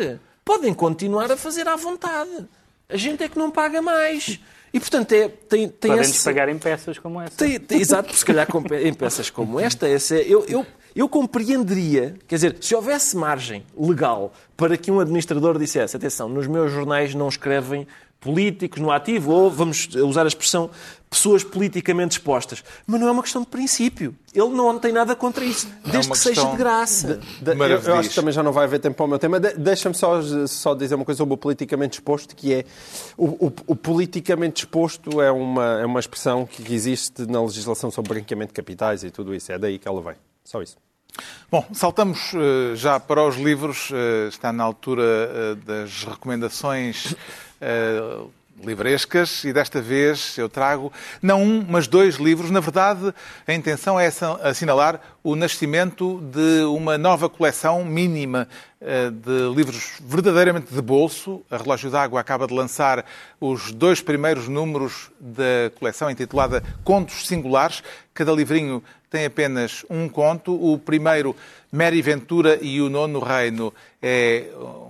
C: Podem continuar a fazer à vontade. A gente é que não paga mais. E, portanto, é, tem, tem
D: Podem-nos
C: esse...
D: pagar em peças como essa.
C: Tem- tem- exato, se calhar com em peças como esta, essa, é- eu, eu, eu compreenderia, quer dizer, se houvesse margem legal para que um administrador dissesse, atenção, nos meus jornais não escrevem políticos no ativo, ou vamos usar a expressão pessoas politicamente expostas. Mas não é uma questão de princípio. Ele não tem nada contra isso, desde
A: uma
C: que seja de graça.
B: De- eu,
A: Maravilhoso.
B: eu acho que também já não vai haver tempo para o meu tema. De- Deixa-me só, só dizer uma coisa sobre o politicamente exposto, que é o, o- o politicamente exposto é uma, é uma expressão que existe na legislação sobre branqueamento de capitais e tudo isso. É daí que ela vem. Só isso.
A: Bom, saltamos eh, já para os livros. Eh, está na altura eh, das recomendações livrescas e desta vez eu trago não um, mas dois livros. Na verdade, a intenção é assinalar o nascimento de uma nova coleção mínima de livros verdadeiramente de bolso. A Relógio d'Água acaba de lançar os dois primeiros números da coleção intitulada Contos Singulares. Cada livrinho tem apenas um conto. O primeiro, Mary Ventura e o Nono Reino, é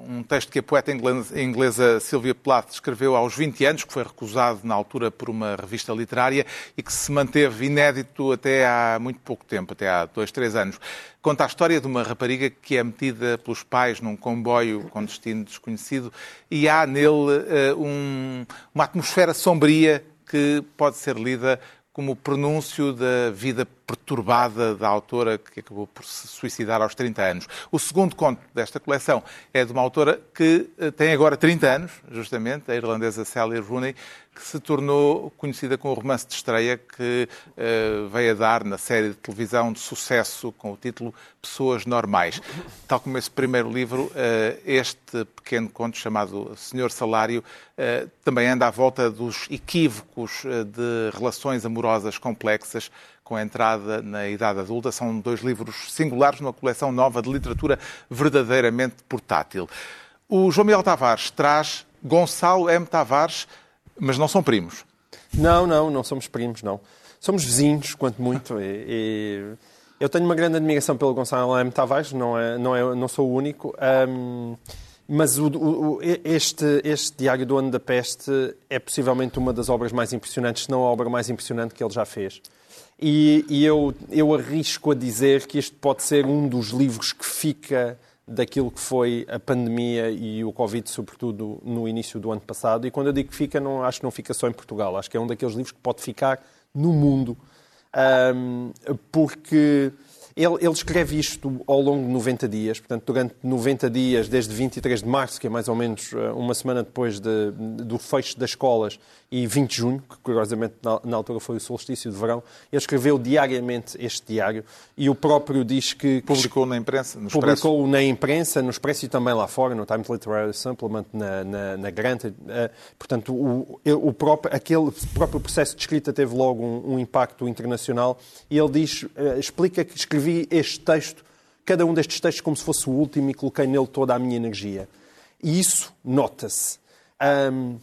A: um texto que a poeta inglesa- inglesa Sylvia Plath escreveu aos 20 anos, que foi recusado na altura por uma revista literária e que se manteve inédito até há muito pouco tempo, até há dois, três anos. Conta a história de uma rapariga que é metida pelos pais num comboio com destino desconhecido e há nele eh, um- uma atmosfera sombria que pode ser lida como pronúncio da vida perturbada da autora que acabou por se suicidar aos 30 anos. O segundo conto desta coleção é de uma autora que eh, tem agora 30 anos, justamente, a irlandesa Sally Rooney, que se tornou conhecida com o romance de estreia que eh, veio a dar na série de televisão de sucesso com o título Pessoas Normais. Tal como esse primeiro livro, eh, este pequeno conto chamado Senhor Salário eh, também anda à volta dos equívocos de relações amorosas complexas com a entrada na idade adulta. São dois livros singulares numa coleção nova de literatura verdadeiramente portátil. O João Miguel Tavares traz Gonçalo M. Tavares, mas não são primos.
B: Não, não, não somos primos, não. Somos vizinhos, quanto muito. E, e eu tenho uma grande admiração pelo Gonçalo M. Tavares, não, é, não, é, não sou o único. Ahm, mas o- o- este, este Diário do Ano da Peste é possivelmente uma das obras mais impressionantes, se não a obra mais impressionante que ele já fez. E, e eu, eu arrisco a dizer que este pode ser um dos livros que fica daquilo que foi a pandemia e o Covid, sobretudo no início do ano passado. E quando eu digo que fica, não, acho que não fica só em Portugal. Acho que é um daqueles livros que pode ficar no mundo. Ahm, porque ele, ele escreve isto ao longo de 90 dias, portanto, durante 90 dias, desde 23 de março, que é mais ou menos eh, uma semana depois de- do fecho das escolas, e 20 de junho, que curiosamente na, altura foi o solstício de verão, ele escreveu diariamente este diário e o próprio diz que.
A: Publicou na imprensa, no Expresso.
B: Publicou na imprensa, no Expresso e também lá fora, no Times Literary Supplement, na, na, na Grant. Eh, portanto, o, o próprio, aquele próprio processo de escrita teve logo um, um impacto internacional e ele diz, eh, explica que escrevi este texto, cada um destes textos como se fosse o último e coloquei nele toda a minha energia. E isso nota-se. Ahm,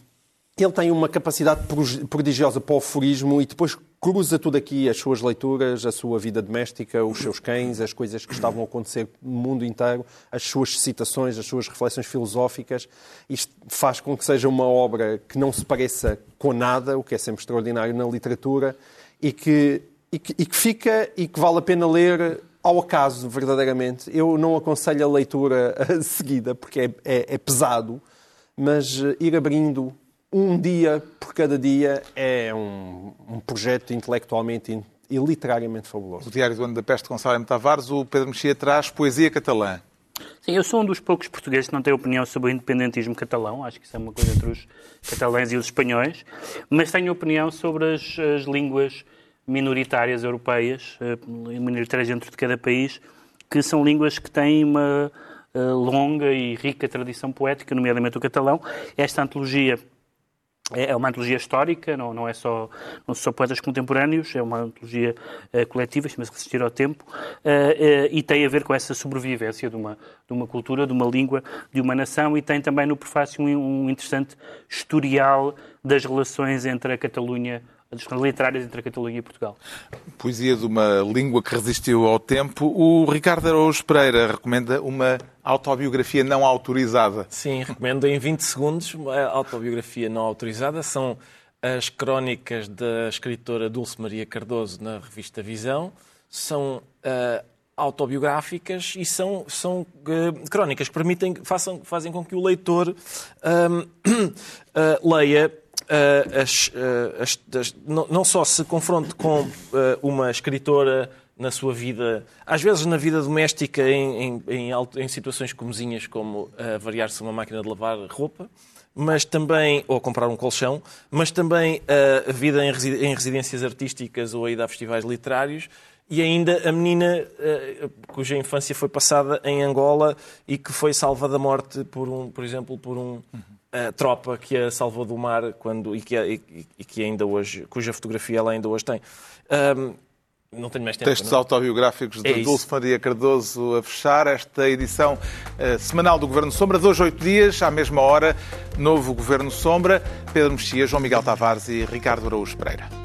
B: ele tem uma capacidade pro- prodigiosa para o aforismo e depois cruza tudo aqui, as suas leituras, a sua vida doméstica, os seus cães, as coisas que estavam a acontecer no mundo inteiro, as suas citações, as suas reflexões filosóficas. Isto faz com que seja uma obra que não se pareça com nada, o que é sempre extraordinário na literatura, e que, e que, e que fica e que vale a pena ler ao acaso, verdadeiramente. Eu não aconselho a leitura seguida, porque é, é- é pesado, mas eh, ir abrindo um dia por cada dia é um, um projeto intelectualmente in- e literariamente fabuloso.
A: O Diário do Ano da Peste de Gonçalo M. Tavares, o Pedro Mexia traz poesia catalã.
D: Sim, eu sou um dos poucos portugueses que não tem opinião sobre o independentismo catalão. Acho que isso é uma coisa entre os catalães e os espanhóis. Mas tenho opinião sobre as, as línguas minoritárias europeias, eh, minoritárias dentro de cada país, que são línguas que têm uma eh, longa e rica tradição poética, nomeadamente o catalão. Esta antologia é é uma antologia histórica, não, não, é só, não são poetas contemporâneos, é uma antologia eh, coletiva, chama-se Resistir ao Tempo, eh, eh, e tem a ver com essa sobrevivência de uma, de uma cultura, de uma língua, de uma nação, e tem também no prefácio um, um interessante historial das relações entre a Catalunha, das relações literárias entre a Catalunha e Portugal.
A: Poesia de uma língua que resistiu ao tempo. O Ricardo Araújo Pereira recomenda uma autobiografia não autorizada.
C: Sim, recomendo em 20 segundos a autobiografia não autorizada. São as crónicas da escritora Dulce Maria Cardoso na revista Visão. São ah, autobiográficas e são, são uh, crónicas que permitem, façam, fazem com que o leitor uh, leia as, as, as, não, não, só se confronte com uma escritora na sua vida, às vezes na vida doméstica, em, em, em, em situações comezinhas, como variar-se uma máquina de lavar roupa, mas também, ou comprar um colchão, mas também a vida em, residências artísticas ou a ida a festivais literários, e ainda a menina cuja infância foi passada em Angola e que foi salva da morte por um, por exemplo, por um uh, tropa que a salvou do mar quando e que, e, e que ainda hoje, cuja fotografia ela ainda hoje tem. Um, não tenho mais tempo.
A: Textos
C: não?
A: autobiográficos de
C: É.
A: Dulce Maria Cardoso a fechar esta edição eh, semanal do Governo Sombra. Dois, oito dias, à mesma hora, novo Governo Sombra. Pedro Mexia, João Miguel Tavares e Ricardo Araújo Pereira.